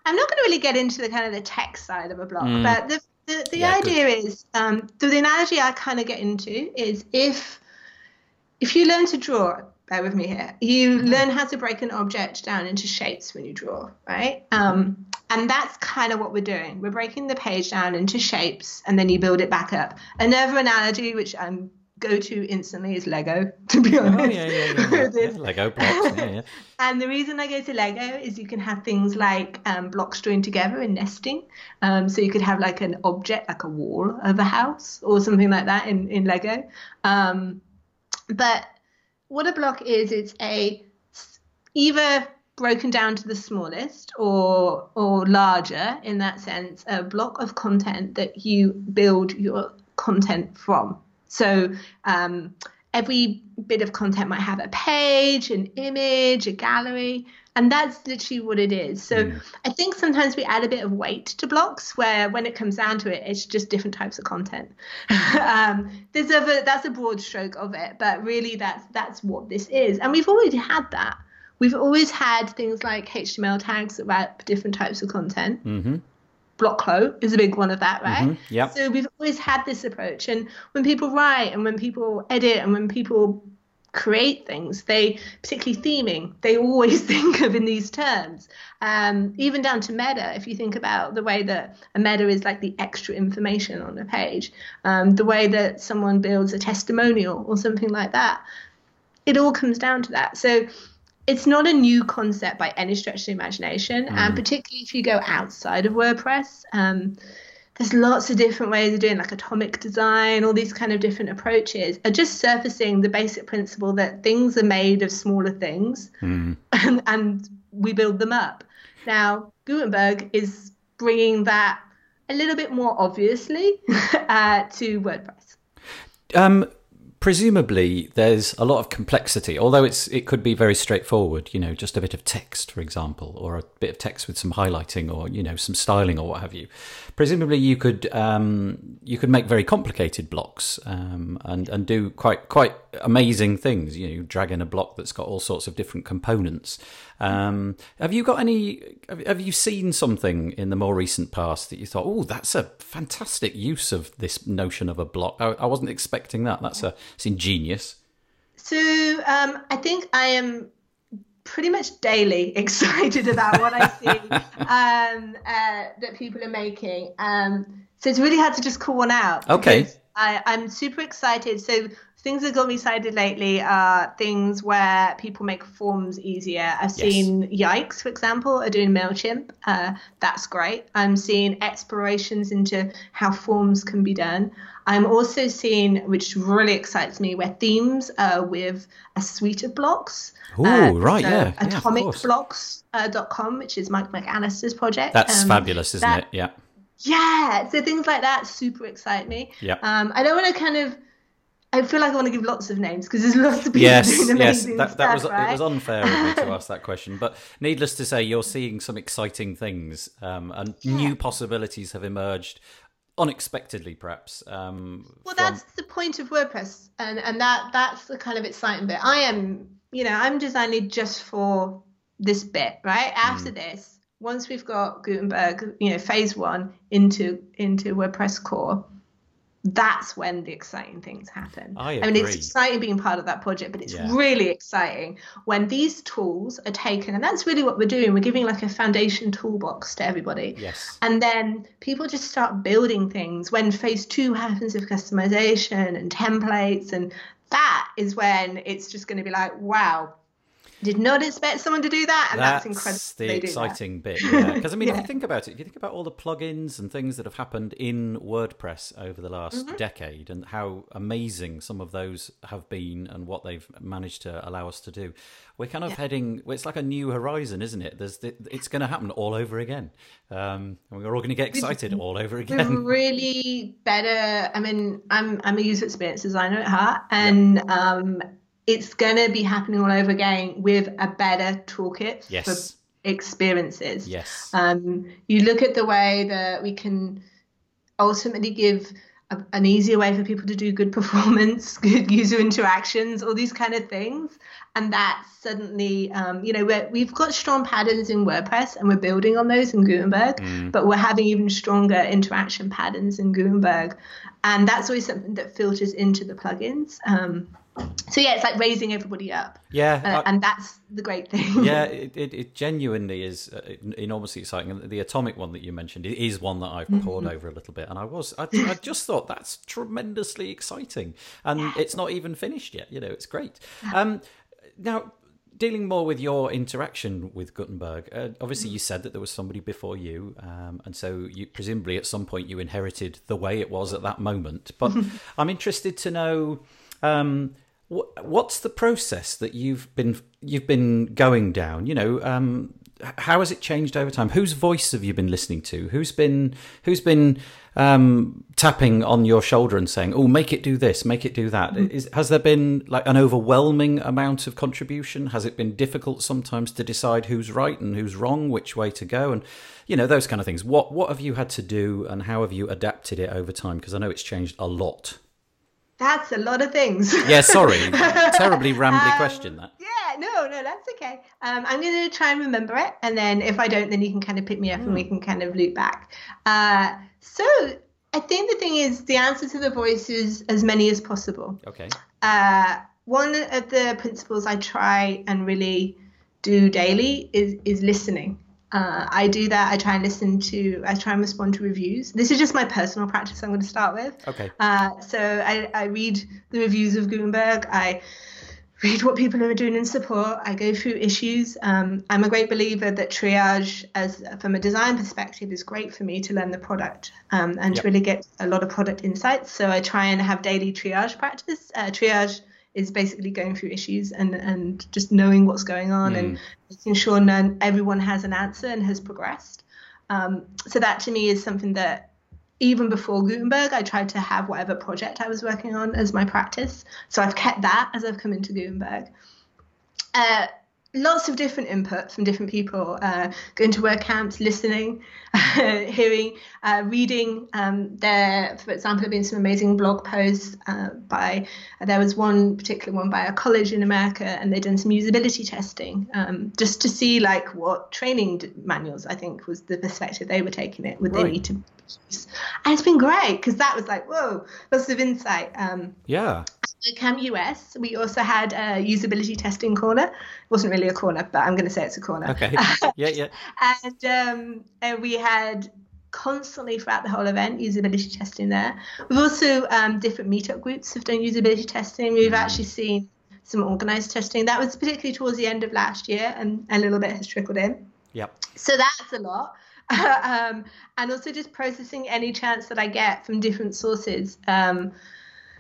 I'm not going to really get into the kind of the tech side of a block Mm. but the the, the Yeah, idea is um, the, the analogy I kind of get into is if if you learn to draw, bear with me here, you Mm-hmm. learn how to break an object down into shapes when you draw, right? Um, and that's kind of what we're doing. We're breaking the page down into shapes, and then you build it back up. Another analogy, which I'm go to instantly, is Lego. To be honest, Oh yeah, yeah, yeah. yeah. Yeah, Lego blocks. Yeah, yeah. And the reason I go to Lego is you can have things like um, blocks joined together and nesting. Um, so you could have like an object, like a wall of a house or something like that in, in Lego. Um, but what a block is, it's a either broken down to the smallest or or larger in that sense, a block of content that you build your content from. So um, every bit of content might have a page, an image, a gallery, and that's literally what it is. So I think sometimes we add a bit of weight to blocks where when it comes down to it, it's just different types of content. um, there's a that's a broad stroke of it, but really that's that's what this is, and we've already had that. We've always had things like HTML tags that wrap different types of content. Mm-hmm. Blockquote is a big one of that, right? Mhm, yep. So we've always had this approach, and when people write and when people edit and when people create things, they particularly theming, they always think of in these terms. Um, even down to meta, if you think about the way that a meta is like the extra information on a page, um, the way that someone builds a testimonial or something like that, it all comes down to that. So it's not a new concept by any stretch of the imagination, and particularly if you go outside of WordPress. Um, there's lots of different ways of doing like atomic design all these kind of different approaches are just surfacing the basic principle that things are made of smaller things and, and we build them up. Now gutenberg is bringing that a little bit more obviously uh, to wordpress. Um, presumably, there's a lot of complexity. Although it's it could be very straightforward. You know, just a bit of text, for example, or a bit of text with some highlighting, or you know, some styling, or what have you. Presumably, you could um, you could make very complicated blocks um, and and do quite quite amazing things. You know, drag in a block that's got all sorts of different components. Um, have you got any? Have you seen something in the more recent past that you thought, oh, that's a fantastic use of this notion of a block? I, I wasn't expecting that. That's a it's ingenious. So um, I think I am pretty much daily excited about what I see um, uh, that people are making. Um, so it's really hard to just call one out. Okay. I, I'm super excited. So things that got me excited lately are things where people make forms easier. I've seen Yikes, for example, are doing MailChimp. Uh, that's great. I'm seeing explorations into how forms can be done. I'm also seeing, which really excites me, where themes are with a suite of blocks. Oh, Uh, right, so yeah, yeah, of course. Atomicblocks.com, which is Mike McAlister's project. That's Um, fabulous, isn't that- it? Yeah. Yeah, so things like that super excite me. Yeah. Um, I don't want to kind of. I feel like I want to give lots of names because there's lots of people Yes, doing yes, amazing that, stuff, that was right? it was unfair of me to ask that question, but needless to say, you're seeing some exciting things, um, and new possibilities have emerged unexpectedly, perhaps. Um, Well, from- that's the point of WordPress, and and that that's the kind of exciting bit. I am, you know, I'm designing just for this bit, right? Mm. After this, once we've got Gutenberg, you know, phase one into into WordPress core, that's when the exciting things happen. I mean, it's exciting being part of that project, but it's Yeah. really exciting when these tools are taken, and that's really what we're doing. We're giving like a foundation toolbox to everybody. yes, And then people just start building things when phase two happens with customization and templates. And that is when it's just going to be like, wow, did not expect someone to do that. And that's, incredible. the exciting bit. Because I mean, if you think about it, if you think about all the plugins and things that have happened in WordPress over the last Mm-hmm. decade, and how amazing some of those have been, and what they've managed to allow us to do, we're kind of heading. It's like a new horizon, isn't it? There's, the, it's going to happen all over again, um, and we're all going to get excited all over again. really better. I mean, I'm I'm a user experience designer at heart, and um, it's going to be happening all over again with a better toolkit Yes. for experiences. Yes. Um, you look at the way that we can ultimately give a, an easier way for people to do good performance, good user interactions, all these kind of things. And that suddenly, um, you know, we have got strong patterns in WordPress and we're building on those in Gutenberg, mm. but we're having even stronger interaction patterns in Gutenberg. And that's always something that filters into the plugins. Um, so yeah, it's like raising everybody up. Yeah, uh, and that's the great thing. yeah, it, it, it genuinely is uh, enormously exciting. And the atomic one that you mentioned is one that I've mm-hmm. over a little bit, and I was I, I just thought that's tremendously exciting, and yeah. it's not even finished yet. You know, it's great. Um, now dealing more with your interaction with Gutenberg, uh, obviously you said that there was somebody before you, um, and so you presumably at some point you inherited the way it was at that moment. But I'm interested to know um, what's the process that you've been you've been going down? You know, um, how has it changed over time? Whose voice have you been listening to? Who's been who's been um, tapping on your shoulder and saying, "Oh, make it do this, make it do that"? Mm-hmm. Is, has there been like an overwhelming amount of contribution? Has it been difficult sometimes to decide who's right and who's wrong, which way to go, and you know those kind of things? What what have you had to do, and how have you adapted it over time? Because I know it's changed a lot. That's a lot of things. yeah, sorry. Terribly rambly um, question that. Yeah, no, no, that's okay. Um, I'm going to try and remember it. And then if I don't, then you can kind of pick me up mm. and we hmm. can kind of loop back. Uh, so I think the thing is the answer to the voice is as many as possible. Okay. Uh, one of the principles I try and really do daily is, is listening. Uh, I do that. I try and listen to, I try and respond to reviews. This is just my personal practice I'm going to start with. Okay. Uh, so I, I read the reviews of Gutenberg. I read what people are doing in support. I go through issues. Um, I'm a great believer that triage, as from a design perspective, is great for me to learn the product um, and yep. to really get a lot of product insights. So I try and have daily triage practice. Uh, triage is basically going through issues and and just knowing what's going on mm. and making sure none, everyone has an answer and has progressed. Um, so that to me is something that even before Gutenberg, I tried to have whatever project I was working on as my practice. So I've kept that as I've come into Gutenberg. Uh, lots of different input from different people uh, going to WordCamps listening hearing uh, reading um, there for example have been some amazing blog posts uh, by there was one particular one by a college in america and they'd done some usability testing um, just to see like what training manuals i think was the perspective they were taking it would right. they need to use and it's been great because that was like whoa lots of insight um, yeah at Camp US, we also had a usability testing corner. Wasn't really a corner, but I'm going to say it's a corner. Okay. Yeah, yeah. and, um, and we had constantly throughout the whole event usability testing there. We've also um, different meetup groups have done usability testing. We've mm. actually seen some organized testing. That was particularly towards the end of last year, and a little bit has trickled in. Yep. So that's a lot. um, and also just processing any chance that I get from different sources. Um,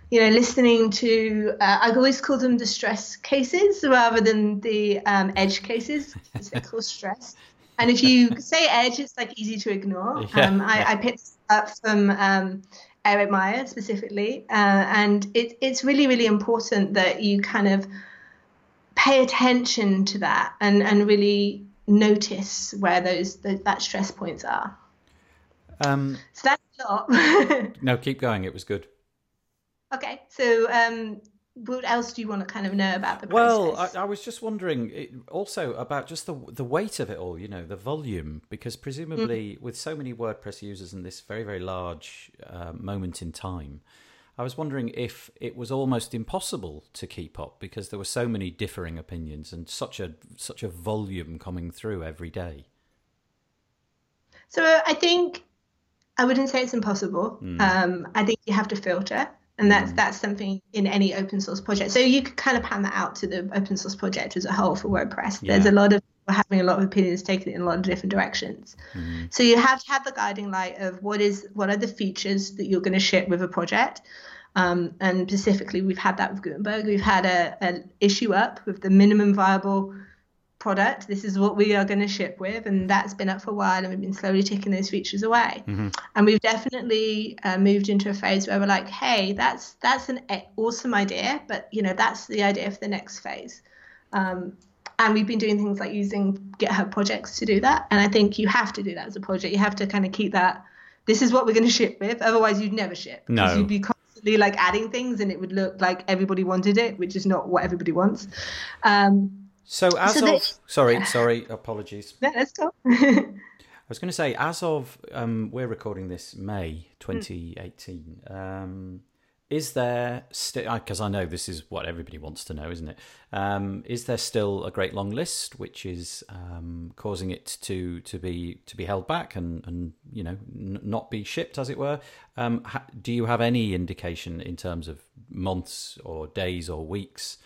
you know, listening to, uh, I always call them the stress cases rather than the um, edge cases because they cause stress. And if you say edge, it's like easy to ignore. Yeah, um, I. I, picked up from um, Eric Meyer specifically, uh, and it, it's really, really important that you kind of pay attention to that and, and really notice where those, those that stress points are. Um, so that's a lot. no, keep going. It was good. Okay, so um, what else do you want to kind of know about the process? Well, I, I was just wondering it, also about just the the weight of it all. You know, the volume, because presumably mm. with so many WordPress users in this very very large uh, moment in time. I was wondering if it was almost impossible to keep up because there were so many differing opinions and such a such a volume coming through every day. So I think I wouldn't say it's impossible. Mm. Um, I think you have to filter and that's mm. that's something in any open source project. So you could kind of pan that out to the open source project as a whole for WordPress. Yeah. There's a lot of having a lot of opinions taken in a lot of different directions. Mm-hmm. So you have to have the guiding light of what is what are the features that you're going to ship with a project. Um, and specifically, we've had that with Gutenberg. We've had a, a issue up with the minimum viable product. This is what we are going to ship with, and that's been up for a while, and we've been slowly taking those features away. Mm-hmm. And we've definitely uh, moved into a phase where we're like, hey, that's that's an awesome idea, but you know that's the idea for the next phase. Um, and we've been doing things like using GitHub projects to do that. And I think you have to do that as a project. You have to kind of keep that this is what we're going to ship with. Otherwise, you'd never ship. No. You'd be constantly like adding things and it would look like everybody wanted it, which is not what everybody wants. Um, So as So of sorry, sorry, apologies. yeah, let's go. I was going to say, as of um, we're recording this May 2018. Um, is there still? Because I know this is what everybody wants to know, isn't it? Um, is there still a great long list which is um, causing it to to be to be held back and and you know n- not be shipped, as it were? Um, ha- do you have any indication in terms of months or days or weeks?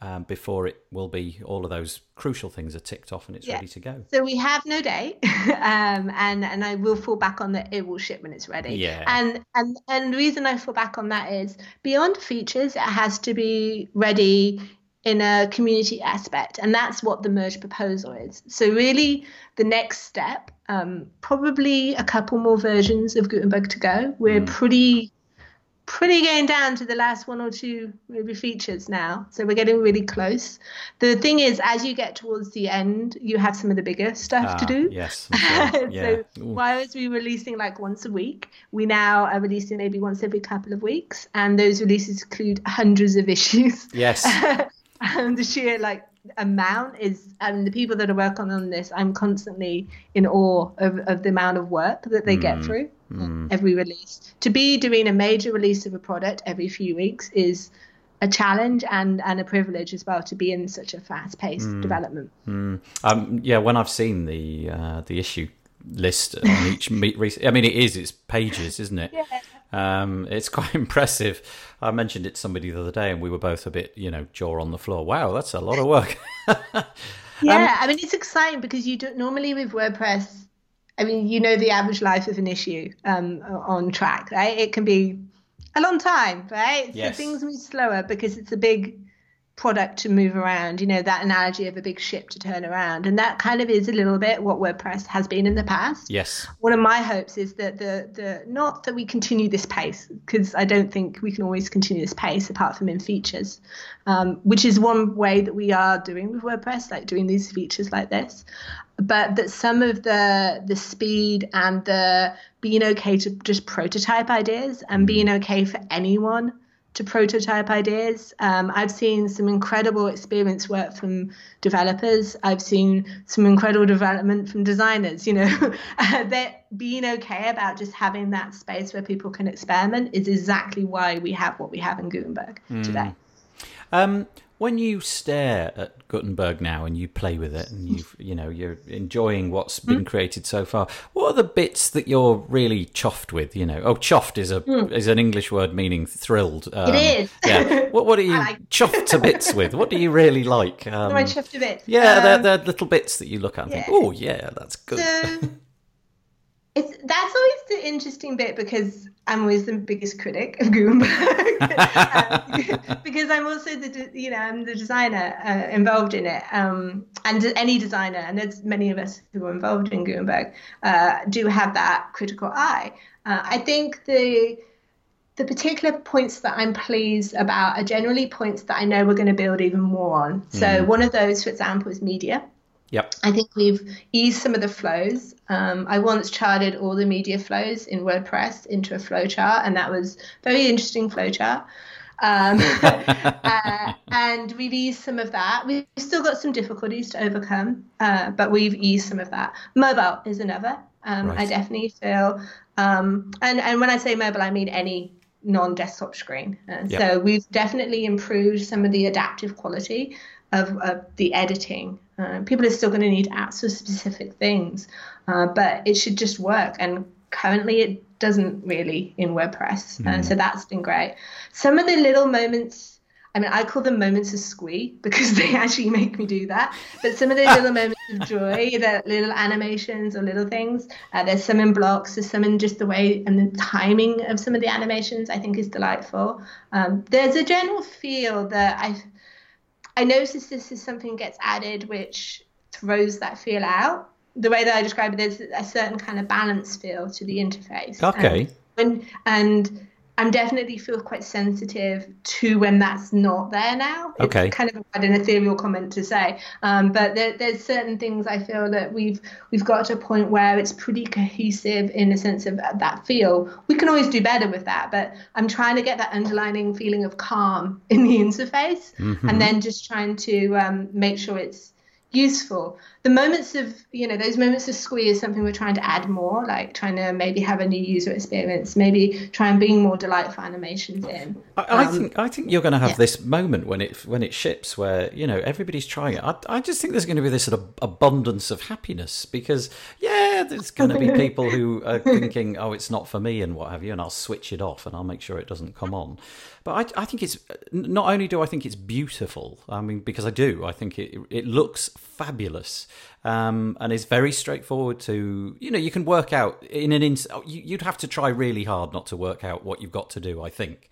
Um, before it will be all of those crucial things are ticked off and it's Yeah. ready to go. So we have no date, um, and and I will fall back on that. It will ship when it's ready. Yeah. And and and the reason I fall back on that is beyond features, it has to be ready in a community aspect, and that's what the merge proposal is. So really, the next step, um, probably a couple more versions of Gutenberg to go. We're pretty pretty going down to the last one or two maybe features now so we're getting really close the thing is as you get towards the end you have some of the bigger stuff to Ah, do Yes. Sure. Yeah. so Ooh. whereas we were releasing like once a week we now are releasing maybe once every couple of weeks and those releases include hundreds of issues Yes. and the sheer like amount is and the people that are working on this i'm constantly in awe of, of the amount of work that they Mm. get through uh, every release to be doing a major release of a product every few weeks is a challenge and and a privilege as well to be in such a fast paced Mm. development Um, yeah, when I've seen the uh, the issue list on each meet, I mean, it is it's pages, isn't it? Um, it's quite impressive. I mentioned it to somebody the other day, and we were both a bit, you know, jaw on the floor. Wow, that's a lot of work. Yeah, I mean it's exciting because you don't normally with WordPress. I mean, you know the average life of an issue um, on Trac, right? It can be a long time, right? Yes. So things move slower because it's a big product to move around. You know that analogy of a big ship to turn around, and that kind of is a little bit what WordPress has been in the past yes. one of my hopes is that the the not that we continue this pace because I don't think we can always continue this pace apart from in features, um, which is one way that we are doing with WordPress, like doing these features like this, but that some of the the speed and the being okay to just prototype ideas and being okay for anyone to prototype ideas. Um, I've seen some incredible experience work from developers. I've seen some incredible development from designers. You know, that being okay about just having that space where people can experiment is exactly why we have what we have in Gutenberg today. Um, when you stare at Gutenberg now and you play with it and you you know you're enjoying what's been created so far, what are the bits that you're really chuffed with? You know, oh, chuffed is a is an English word meaning thrilled. Um, is. yeah. What what are you like- chuffed to bits with? What do you really like? Um, Am I chuffed a bit? yeah, Um, they're, they're little bits that you look at and think, oh yeah, that's good. So it's that's always the interesting bit because I'm always the biggest critic of Gutenberg Um, because I'm also the you know I'm the designer uh, involved in it um, and any designer and there's many of us who are involved in Gutenberg uh, do have that critical eye. Uh, I think the the particular points that I'm pleased about are generally points that I know we're going to build even more on. So one of those, for example, is media. Yep. I think we've eased some of the flows. Um, I once charted all the media flows in WordPress into a flow chart, and that was a very interesting flow chart. Um, uh, and we've eased some of that. We've still got some difficulties to overcome, uh, but we've eased some of that. Mobile is another. Um, I definitely feel, um, and and when I say mobile, I mean any non-desktop screen. Uh, Yeah. So we've definitely improved some of the adaptive quality of, of the editing. Uh, people are still going to need apps for specific things, uh, but it should just work. And currently, it doesn't really in WordPress. Uh, so that's been great. Some of the little moments. I mean, I call them moments of squee because they actually make me do that. But some of the little moments of joy, the little animations or little things, uh, there's some in blocks, there's some in just the way and the timing of some of the animations, I think is delightful. Um, there's a general feel that I I notice this is something gets added which throws that feel out. The way that I describe it, there's a certain kind of balance feel to the interface. Okay. And when and I'm definitely feel quite sensitive to when that's not there now. Okay. It's kind of an ethereal comment to say, um, but there, there's certain things I feel that we've we've got to a point where it's pretty cohesive in the sense of that feel. We can always do better with that, but I'm trying to get that underlining feeling of calm in the interface, and then just trying to um, make sure it's useful. The moments of, you know, those moments of squeeze is something we're trying to add more, like trying to maybe have a new user experience, maybe try and bring more delightful animations in. I, I Um, think I think you're going to have yeah. this moment when it when it ships where you know everybody's trying it. I, I just think there's going to be this sort of abundance of happiness because yeah, there's going to be people who are thinking, oh, it's not for me and what have you, and I'll switch it off and I'll make sure it doesn't come on. But I, I think it's not only do I think it's beautiful. I mean, because I do. I think it it looks fabulous. Um, and it's very straightforward to you know you can work out in an you, you'd have to try really hard not to work out what you've got to do I think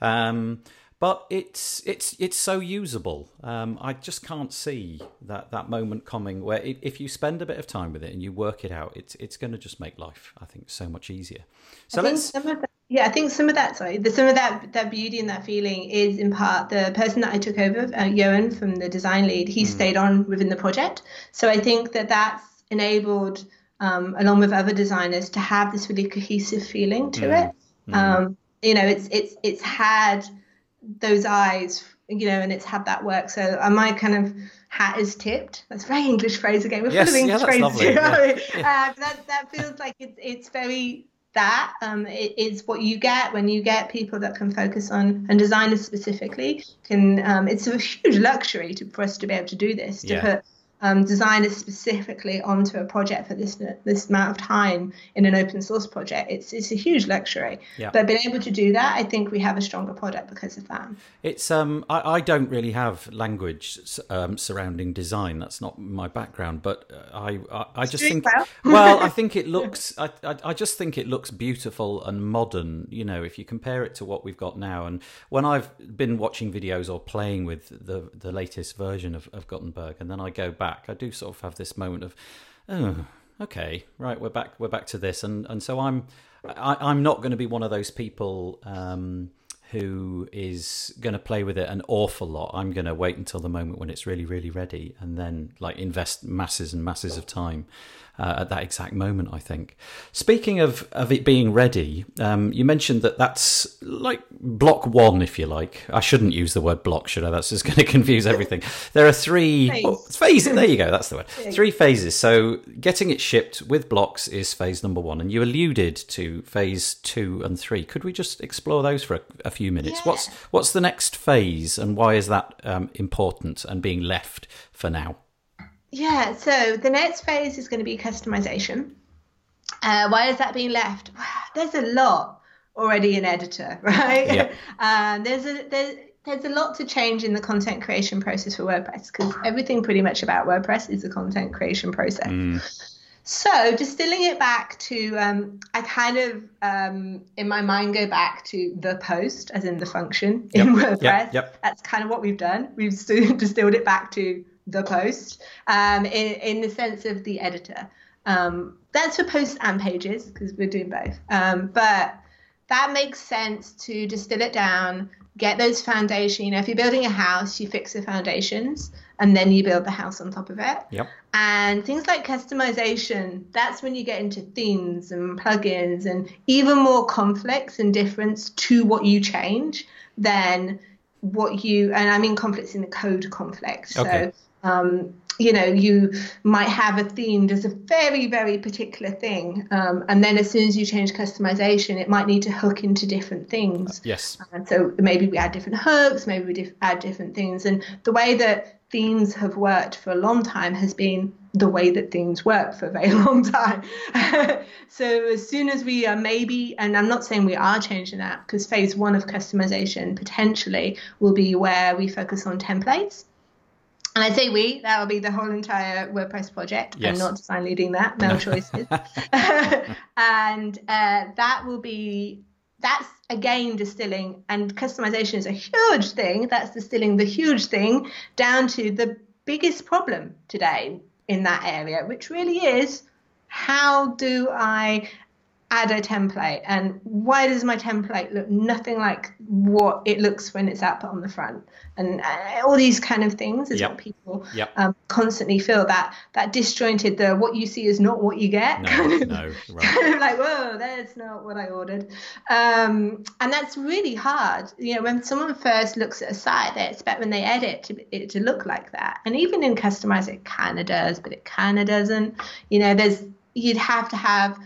um, but it's it's it's so usable. Um, I just can't see that that moment coming where if, if you spend a bit of time with it and you work it out, it's it's going to just make life I think so much easier. So let's that, yeah, I think some of that, sorry, the, some of that that beauty and that feeling is in part the person that I took over, uh, Joen from the design lead. He stayed on within the project, so I think that that's enabled, um, along with other designers, to have this really cohesive feeling to it. Um, you know, it's it's it's had those eyes, you know, and it's had that work. So uh, my kind of hat is tipped. That's a very English phrase again. We're Yes, full of yeah, English that's phrases. lovely, you know? yeah. Uh, that that feels like it's it's very that um, it is what you get when you get people that can focus on and designers specifically can um, it's a huge luxury to, for us to be able to do this to Yeah. put um, designers specifically onto a project for this this amount of time in an open source project it's it's a huge luxury Yeah. but being able to do that I think we have a stronger product because of that It's um I, I don't really have language um, surrounding design. That's not my background, but uh, I I, I just think well. well I think it looks I, I I just think it looks beautiful and modern. You know, if you compare it to what we've got now, and when I've been watching videos or playing with the the latest version of, of Gutenberg, and then I go back, I do sort of have this moment of oh okay right we're back we're back to this. And and so i'm I, i'm not going to be one of those people um who is going to play with it an awful lot. I'm going to wait until the moment when it's really really ready and then like invest masses and masses of time uh, at that exact moment i think. Speaking of of it being ready um you mentioned that that's like block one if you like. I shouldn't use the word block should i? That's just going to confuse everything. There are three Phase. oh, phase there you go. That's the word. Three phases. So getting it shipped with blocks is phase number one and you alluded to phase two and three. Could we just explore those for a, a few minutes Yeah. what's what's the next phase and why is that um, important and being left for now Yeah, so the next phase is going to be customization. Uh, why is that being left? There's a lot already in editor, right? Yeah. Um, there's a there's there's a lot to change in the content creation process for WordPress because everything pretty much about WordPress is the content creation process. So distilling it back to, um, I kind of um, in my mind go back to the post, as in the function in Yep, WordPress. yep, yep. That's kind of what we've done. We've distilled it back to the post um, in, in the sense of the editor. Um, that's for posts and pages because we're doing both. Um, but that makes sense to distill it down, get those foundation. You know, if you're building a house, you fix the foundations and then you build the house on top of it. yep And things like customization, that's when you get into themes and plugins and even more conflicts and difference to what you change than what you, and I mean conflicts in the code conflict. Okay. So, um, you know, you might have a theme does a very, very particular thing. Um, and then as soon as you change customization, it might need to hook into different things. yes And so maybe we add different hooks, maybe we dif- add different things. And the way that themes have worked for a long time has been the way that themes work for a very long time. so as soon as we are maybe, and I'm not saying we are changing that, because phase one of customization potentially will be where we focus on templates. And I say we, that will be the whole entire WordPress project. Yes. I'm not design leading that, no choices. and uh, that will be that's again distilling and customization is a huge thing. That's distilling the huge thing down to the biggest problem today in that area which really is how do i add a template and why does my template look nothing like what it looks when it's output on the front and uh, all these kind of things is Yep. what people Yep. um, constantly feel that that disjointed the what you see is not what you get No, kind of no, right. kind of like whoa that's not what i ordered um, and that's really hard you know when someone first looks at a site they expect when they edit to, it to look like that and even in customize it kind of does but it kind of doesn't you know there's you'd have to have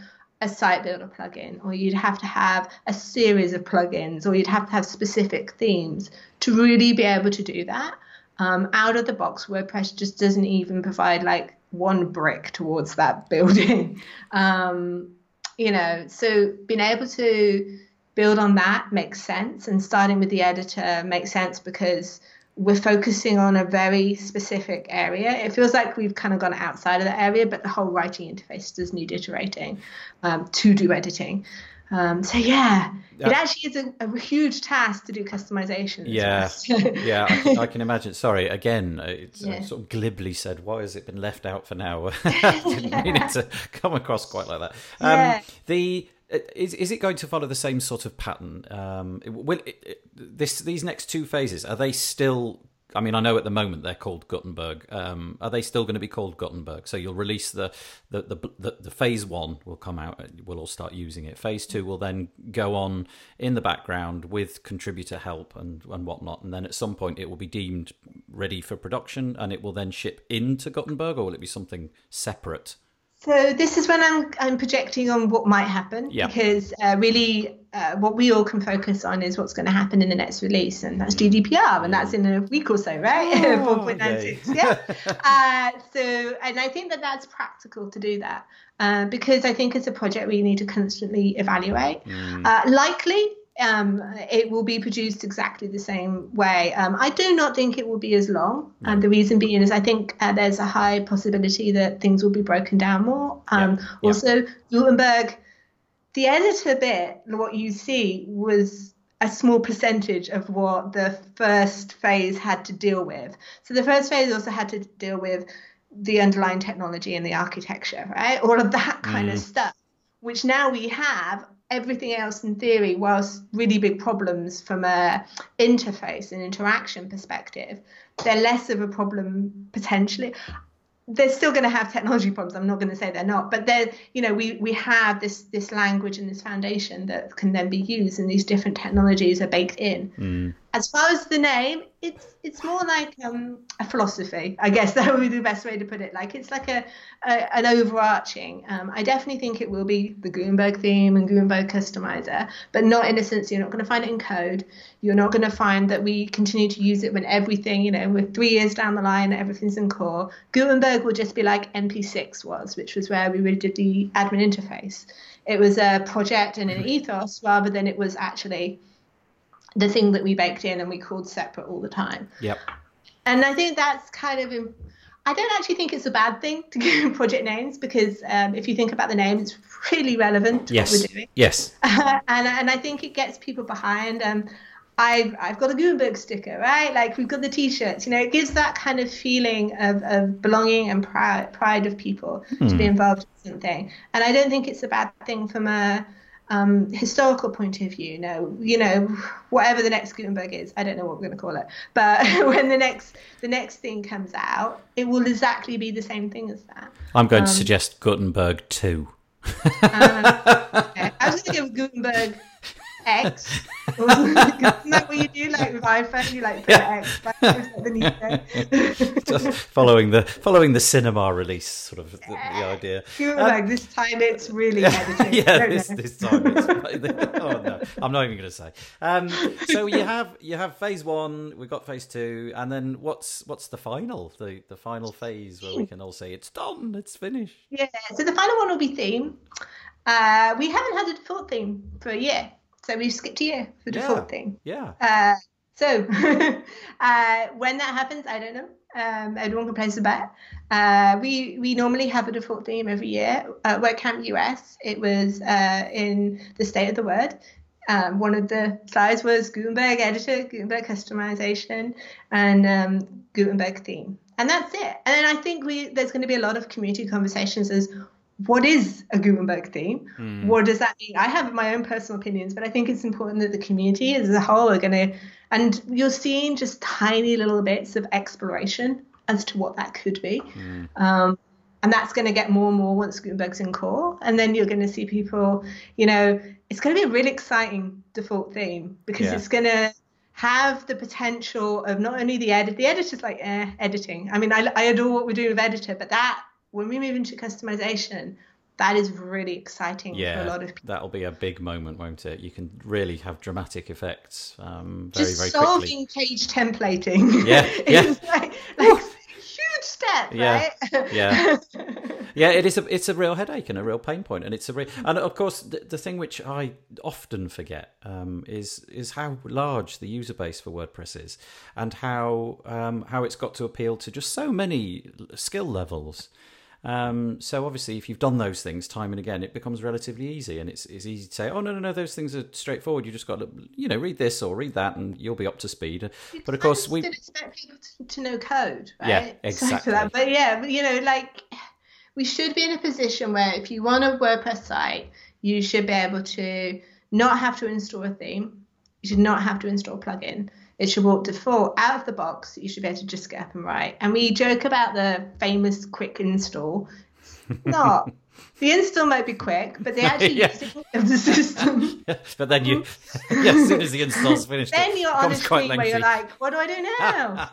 a site builder plugin or you'd have to have a series of plugins or you'd have to have specific themes to really be able to do that. Um, out of the box wordpress just doesn't even provide like one brick towards that building. Um, you know so being able to build on that makes sense and starting with the editor makes sense because we're focusing on a very specific area. It feels like we've kind of gone outside of that area, but the whole writing interface does need iterating um, to do editing. Um, so yeah, it actually is a, a huge task to do customization. Yeah, well. yeah, I can, I can imagine. Sorry, again, uh, it's uh, Yeah. sort of glibly said. Why has it been left out for now? I didn't mean it to come across quite like that. Um, Yeah. The is is it going to follow the same sort of pattern? Um, will it, this these next two phases are they still? I mean, I know at the moment they're called Gutenberg. Um, are they still going to be called Gutenberg? So you'll release the the, the the the phase one will come out. We'll all start using it. Phase two will then go on in the background with contributor help and and whatnot. And then at some point it will be deemed ready for production, and it will then ship into Gutenberg, or will it be something separate? So this is when I'm I'm projecting on what might happen Yeah. because uh, really uh, what we all can focus on is what's going to happen in the next release and that's GDPR and that's in a week or so, right? Oh, 4.96, yeah. uh, so and I think that that's practical to do that uh, because I think it's a project we need to constantly evaluate. Uh, likely. Um, it will be produced exactly the same way. Um, I do not think it will be as long. And the reason being is I think uh, there's a high possibility that things will be broken down more. Um, Yeah. Also, Gutenberg, the editor bit, what you see was a small percentage of what the first phase had to deal with. So the first phase also had to deal with the underlying technology and the architecture, right? All of that kind of stuff, which now we have everything else in theory, whilst really big problems from a interface and interaction perspective, they're less of a problem potentially they're still going to have technology problems. I'm not going to say they're not, but they're, you know, we we have this this language and this foundation that can then be used, and these different technologies are baked in. Mm. As far as the name, it's it's more like um, a philosophy, I guess that would be the best way to put it. Like it's like a, a an overarching. Um, I definitely think it will be the Gutenberg theme and Gutenberg customizer, but not in a sense you're not going to find it in code. You're not going to find that we continue to use it when everything, you know, we're three years down the line, everything's in core. Gutenberg will just be like MP6 was, which was where we really did the admin interface. It was a project and an ethos rather than it was actually the thing that we baked in and we called separate all the time. Yep. And I think that's kind of, I don't actually think it's a bad thing to give project names because um, if you think about the name, it's really relevant to Yes. what we're doing. Yes. and and I think it gets people behind. Um, I've I've got a Gutenberg sticker, right? Like we've got the T-shirts. You know, it gives that kind of feeling of, of belonging and pride pride of people to be involved in something. And I don't think it's a bad thing from a um, historical point of view. No, you know, whatever the next Gutenberg is, I don't know what we're going to call it. But when the next the next thing comes out, it will exactly be the same thing as that. I'm going Um, to suggest Gutenberg 2. Okay. I was going to with Gutenberg X. Isn't that what you do? Like with iPhone, you like put X back underneath it. Just following the following the cinema release, sort of the, the idea. Like this time it's really editing. yeah, this this time. It's, oh no, I'm not even going to say. Um, so you have you have phase one, we've got phase two, and then what's what's the final, the the final phase where we can all say it's done, it's finished. Yeah, so the final one will be theme. Uh, we haven't had a default theme for a year, so we've skipped a year for default Yeah. theme. Yeah. Uh, so uh, when that happens, I don't know. Um, everyone can place a bet. Uh, we we normally have a default theme every year. At WordCamp US, it was uh, in the State of the Word. Um, one of the slides was Gutenberg editor, Gutenberg customization, and um, Gutenberg theme, and that's it. And then I think we there's going to be a lot of community conversations as what is a Gutenberg theme? Mm. What does that mean? I have my own personal opinions, but I think it's important that the community as a whole are going to, and you're seeing just tiny little bits of exploration as to what that could be. Mm. Um, and that's going to get more and more once Gutenberg's in core. And then you're going to see people, you know, it's going to be a really exciting default theme because yeah. it's going to have the potential of not only the edit, the editor's like eh, editing. I mean, I, I adore what we're doing with editor, but that when we move into customization, that is really exciting yeah, for a lot of people. That'll be a big moment, won't it? You can really have dramatic effects um, very, Just very solving quickly. page templating. Yeah, yeah. like, like huge step, yeah, right? yeah, yeah. It is a it's a real headache and a real pain point, and it's a real and of course the, the thing which I often forget um, is is how large the user base for WordPress is, and how um, how it's got to appeal to just so many skill levels. Um, so obviously, if you've done those things time and again, it becomes relatively easy, and it's, it's easy to say, "Oh no, no, no, those things are straightforward. You just got to, you know, read this or read that, and you'll be up to speed." But of course, we expect people to, to, know code, right? Yeah, exactly. So but yeah, you know, like we should be in a position where if you want a WordPress site, you should be able to not have to install a theme. You should not have to install a plugin it should walk default out of the box. You should be able to just get up and write. And we joke about the famous quick install. not. the install might be quick, but they actually yeah. of the system. But then you, yeah, as soon as the install's finished, then you're on a screen where you're like, "What do I do now?"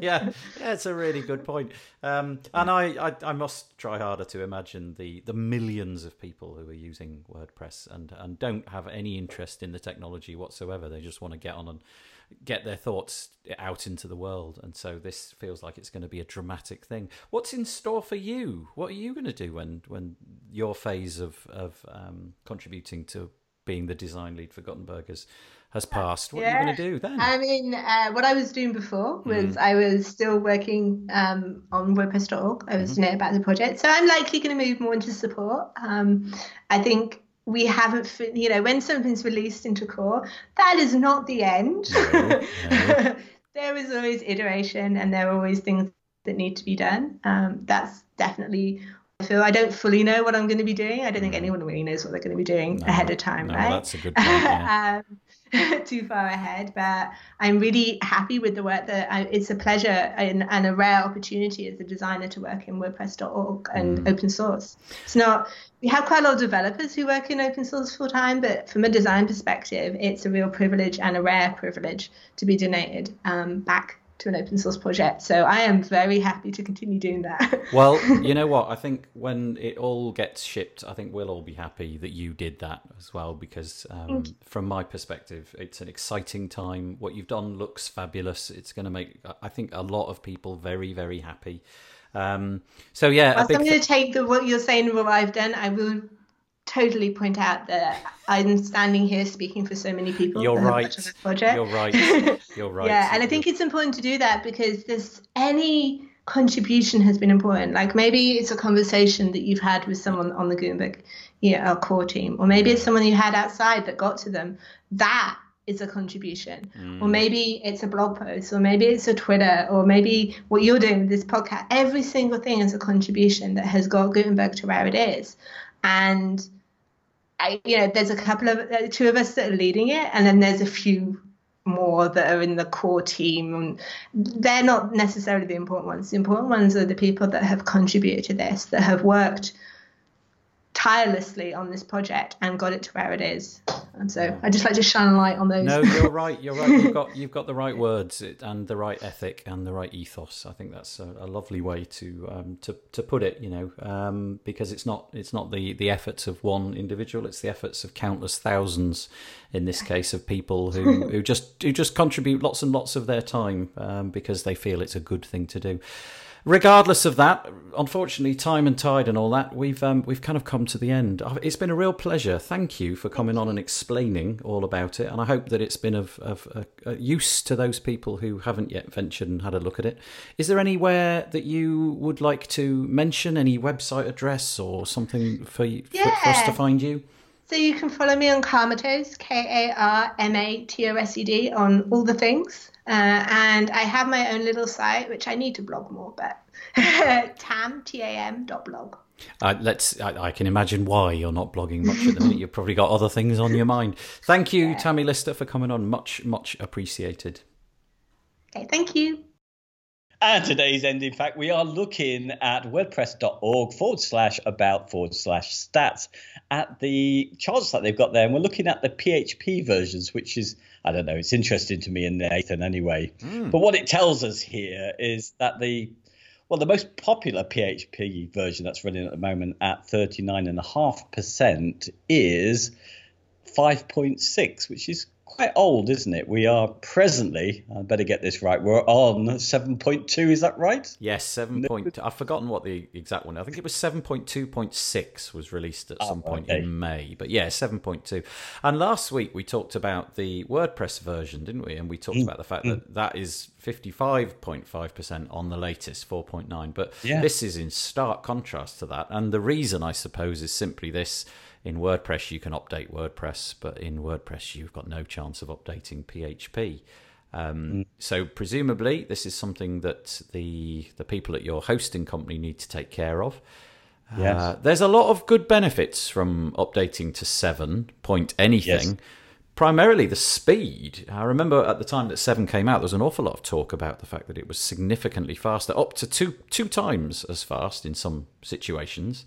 yeah, yeah, it's a really good point. Um, and I, I, I, must try harder to imagine the, the millions of people who are using WordPress and and don't have any interest in the technology whatsoever. They just want to get on and get their thoughts out into the world. And so this feels like it's going to be a dramatic thing. What's in store for you? What are you going to do when when your phase of of um, contributing to being the design lead for Gutenberg has, has passed? What yeah. are you going to do then? I mean, uh, what I was doing before was mm. I was still working um, on WordPress.org. I was mm-hmm. about the project. So I'm likely going to move more into support. Um, I think we haven't, you know, when something's released into core, that is not the end. No, no. there is always iteration and there are always things that need to be done. Um, that's definitely feel I don't fully know what I'm going to be doing. I don't think mm. anyone really knows what they're going to be doing no, ahead of time, no, right? That's a good point. Yeah. um, too far ahead, but I'm really happy with the work that I, it's a pleasure and, and, a rare opportunity as a designer to work in WordPress.org and mm. open source. It's not, we have quite a lot of developers who work in open source full time, but from a design perspective, it's a real privilege and a rare privilege to be donated um, back to an open source project. So I am very happy to continue doing that. well, you know what? I think when it all gets shipped, I think we'll all be happy that you did that as well, because um, from my perspective, it's an exciting time. What you've done looks fabulous. It's going to make, I think, a lot of people very, very happy. Um, so yeah, well, I'm going to take the, what you're saying, what I've done. I will totally point out that I'm standing here speaking for so many people. You're right. You're right. You're right. yeah, and I think it's important to do that because this any contribution has been important. Like maybe it's a conversation that you've had with someone on the Gutenberg yeah, our core team, or maybe it's someone you had outside that got to them. That is a contribution. Mm. Or maybe it's a blog post, or maybe it's a Twitter, or maybe what you're doing with this podcast. Every single thing is a contribution that has got Gutenberg to where it is. And I, you know, there's a couple of uh, two of us that are leading it, and then there's a few more that are in the core team. They're not necessarily the important ones. The important ones are the people that have contributed to this, that have worked tirelessly on this project and got it to where it is. And so I just like to shine a light on those. No, you're right. You're right. You've got you've got the right words and the right ethic and the right ethos. I think that's a, a lovely way to um, to to put it. You know, um, because it's not it's not the the efforts of one individual. It's the efforts of countless thousands. In this case, of people who who just who just contribute lots and lots of their time um, because they feel it's a good thing to do regardless of that, unfortunately, time and tide and all that, we've um, we've kind of come to the end. Uh, it's been a real pleasure. Thank you for coming on and explaining all about it, and I hope that it's been of, of uh, use to those people who haven't yet ventured and had a look at it. Is there anywhere that you would like to mention? Any website address or something for, yeah. for, for us to find you? So you can follow me on Karmatosed, K A R M A T O S E D, on all the things. Uh, and I have my own little site, which I need to blog more, but tam, T-A-M dot blog. Uh, let's. I, I, can imagine why you're not blogging much at the minute. You've probably got other things on your mind. Thank you, yeah. Tammie Lister, for coming on. Much, much appreciated. Okay, thank you. And today's end, in fact, we are looking at wordpress.org forward slash about forward slash stats at the charts that they've got there. And we're looking at the PHP versions, which is, I don't know, it's interesting to me and Nathan anyway. Mm. But what it tells us here is that the well, the most popular PHP version that's running at the moment at 39.5% is 5.6, which is quite old, isn't it? We are presently, I better get this right, we're on 7.2, is that right? Yes, 7.2. I've forgotten what the exact one. I think it was 7.2.6 was released at oh, some point okay. in May. But yeah, 7.2. And last week we talked about the WordPress version, didn't we? And we talked mm. about the fact that mm. that is 55.5% on the latest 4.9. But yeah. this is in stark contrast to that. And the reason, I suppose, is simply this in WordPress you can update WordPress, but in WordPress you've got no chance of updating PHP. Um, mm. So presumably this is something that the the people at your hosting company need to take care of. Yes. Uh, there's a lot of good benefits from updating to seven point anything. Yes. Primarily the speed. I remember at the time that seven came out, there was an awful lot of talk about the fact that it was significantly faster, up to two two times as fast in some situations.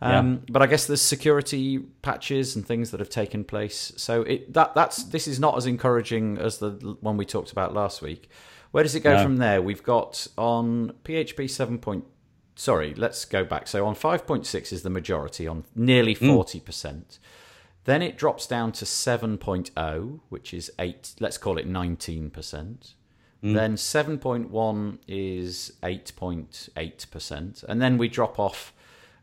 Um, yeah. But I guess there's security patches and things that have taken place. So it that that's this is not as encouraging as the one we talked about last week. Where does it go no. from there? We've got on PHP seven point. Sorry, let's go back. So on five point six is the majority on nearly hmm. forty mm. percent. Then it drops down to 7.0, which is 8, let's call it 19%. Mm. Then 7.1 is 8.8%. And then we drop off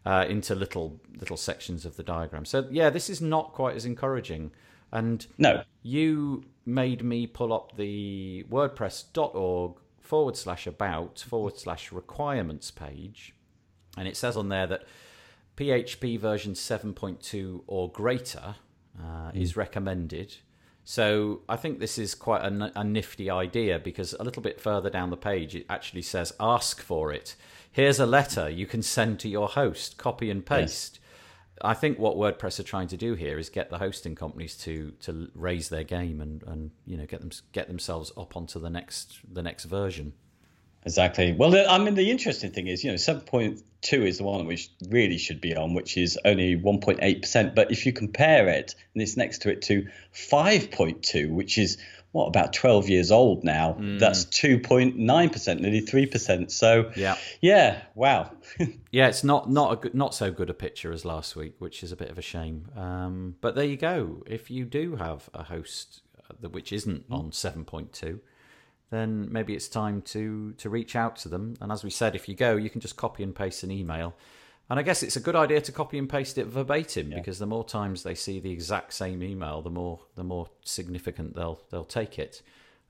uh, into little little sections of the diagram. So yeah, this is not quite as encouraging. And no, you made me pull up the WordPress.org forward slash about forward slash requirements page, and it says on there that PHP version 7.2 or greater uh, mm. is recommended. So I think this is quite a, a, nifty idea because a little bit further down the page it actually says ask for it here's a letter you can send to your host, copy and paste. Yes. I think what WordPress are trying to do here is get the hosting companies to to raise their game and, and you know get them get themselves up onto the next the next version. Exactly. Well, I mean, the interesting thing is, you know, 7.2 is the one which really should be on, which is only 1.8%. But if you compare it, and it's next to it, to 5.2, which is what about 12 years old now mm. that's 2.9% nearly 3% so yeah. yeah wow. Yeah it's not not a good, not so good a picture as last week which is a bit of a shame. Um, but there you go. If you do have a host uh, which isn't on 7.2 then maybe it's time to to reach out to them. And as we said if you go you can just copy and paste an email and I guess it's a good idea to copy and paste it verbatim yeah. because the more times they see the exact same email, the more the more significant they'll they'll take it.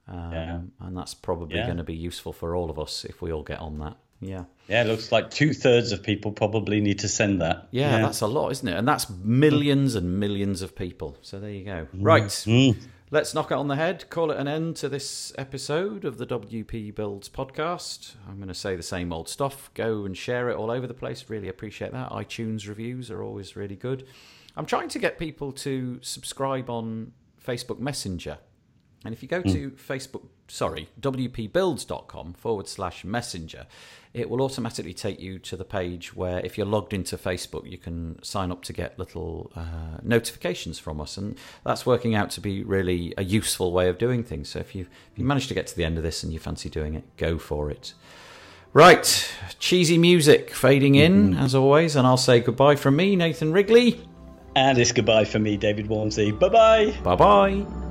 Um, yeah. And that's probably yeah. going to be useful for all of us if we all get on that. Yeah. Yeah, it looks like two thirds of people probably need to send that. Yeah, that's a lot, isn't it? And that's millions and millions of people. So there you go. Right. Mm let's knock it on the head, call it an end to this episode of the WP Builds podcast. I'm going to say the same old stuff. Go and share it all over the place. Really appreciate that. iTunes reviews are always really good. I'm trying to get people to subscribe on Facebook Messenger. And if you go to mm. Facebook, sorry, wpbuilds.com forward slash messenger, it will automatically take you to the page where if you're logged into Facebook, you can sign up to get little uh, notifications from us. And that's working out to be really a useful way of doing things. So if you, if you manage to get to the end of this and you fancy doing it, go for it. Right, cheesy music fading in mm-hmm. as always, and I'll say goodbye from me, Nathan Wrigley. And it's goodbye from me, David Waumsley. Bye bye. Bye bye.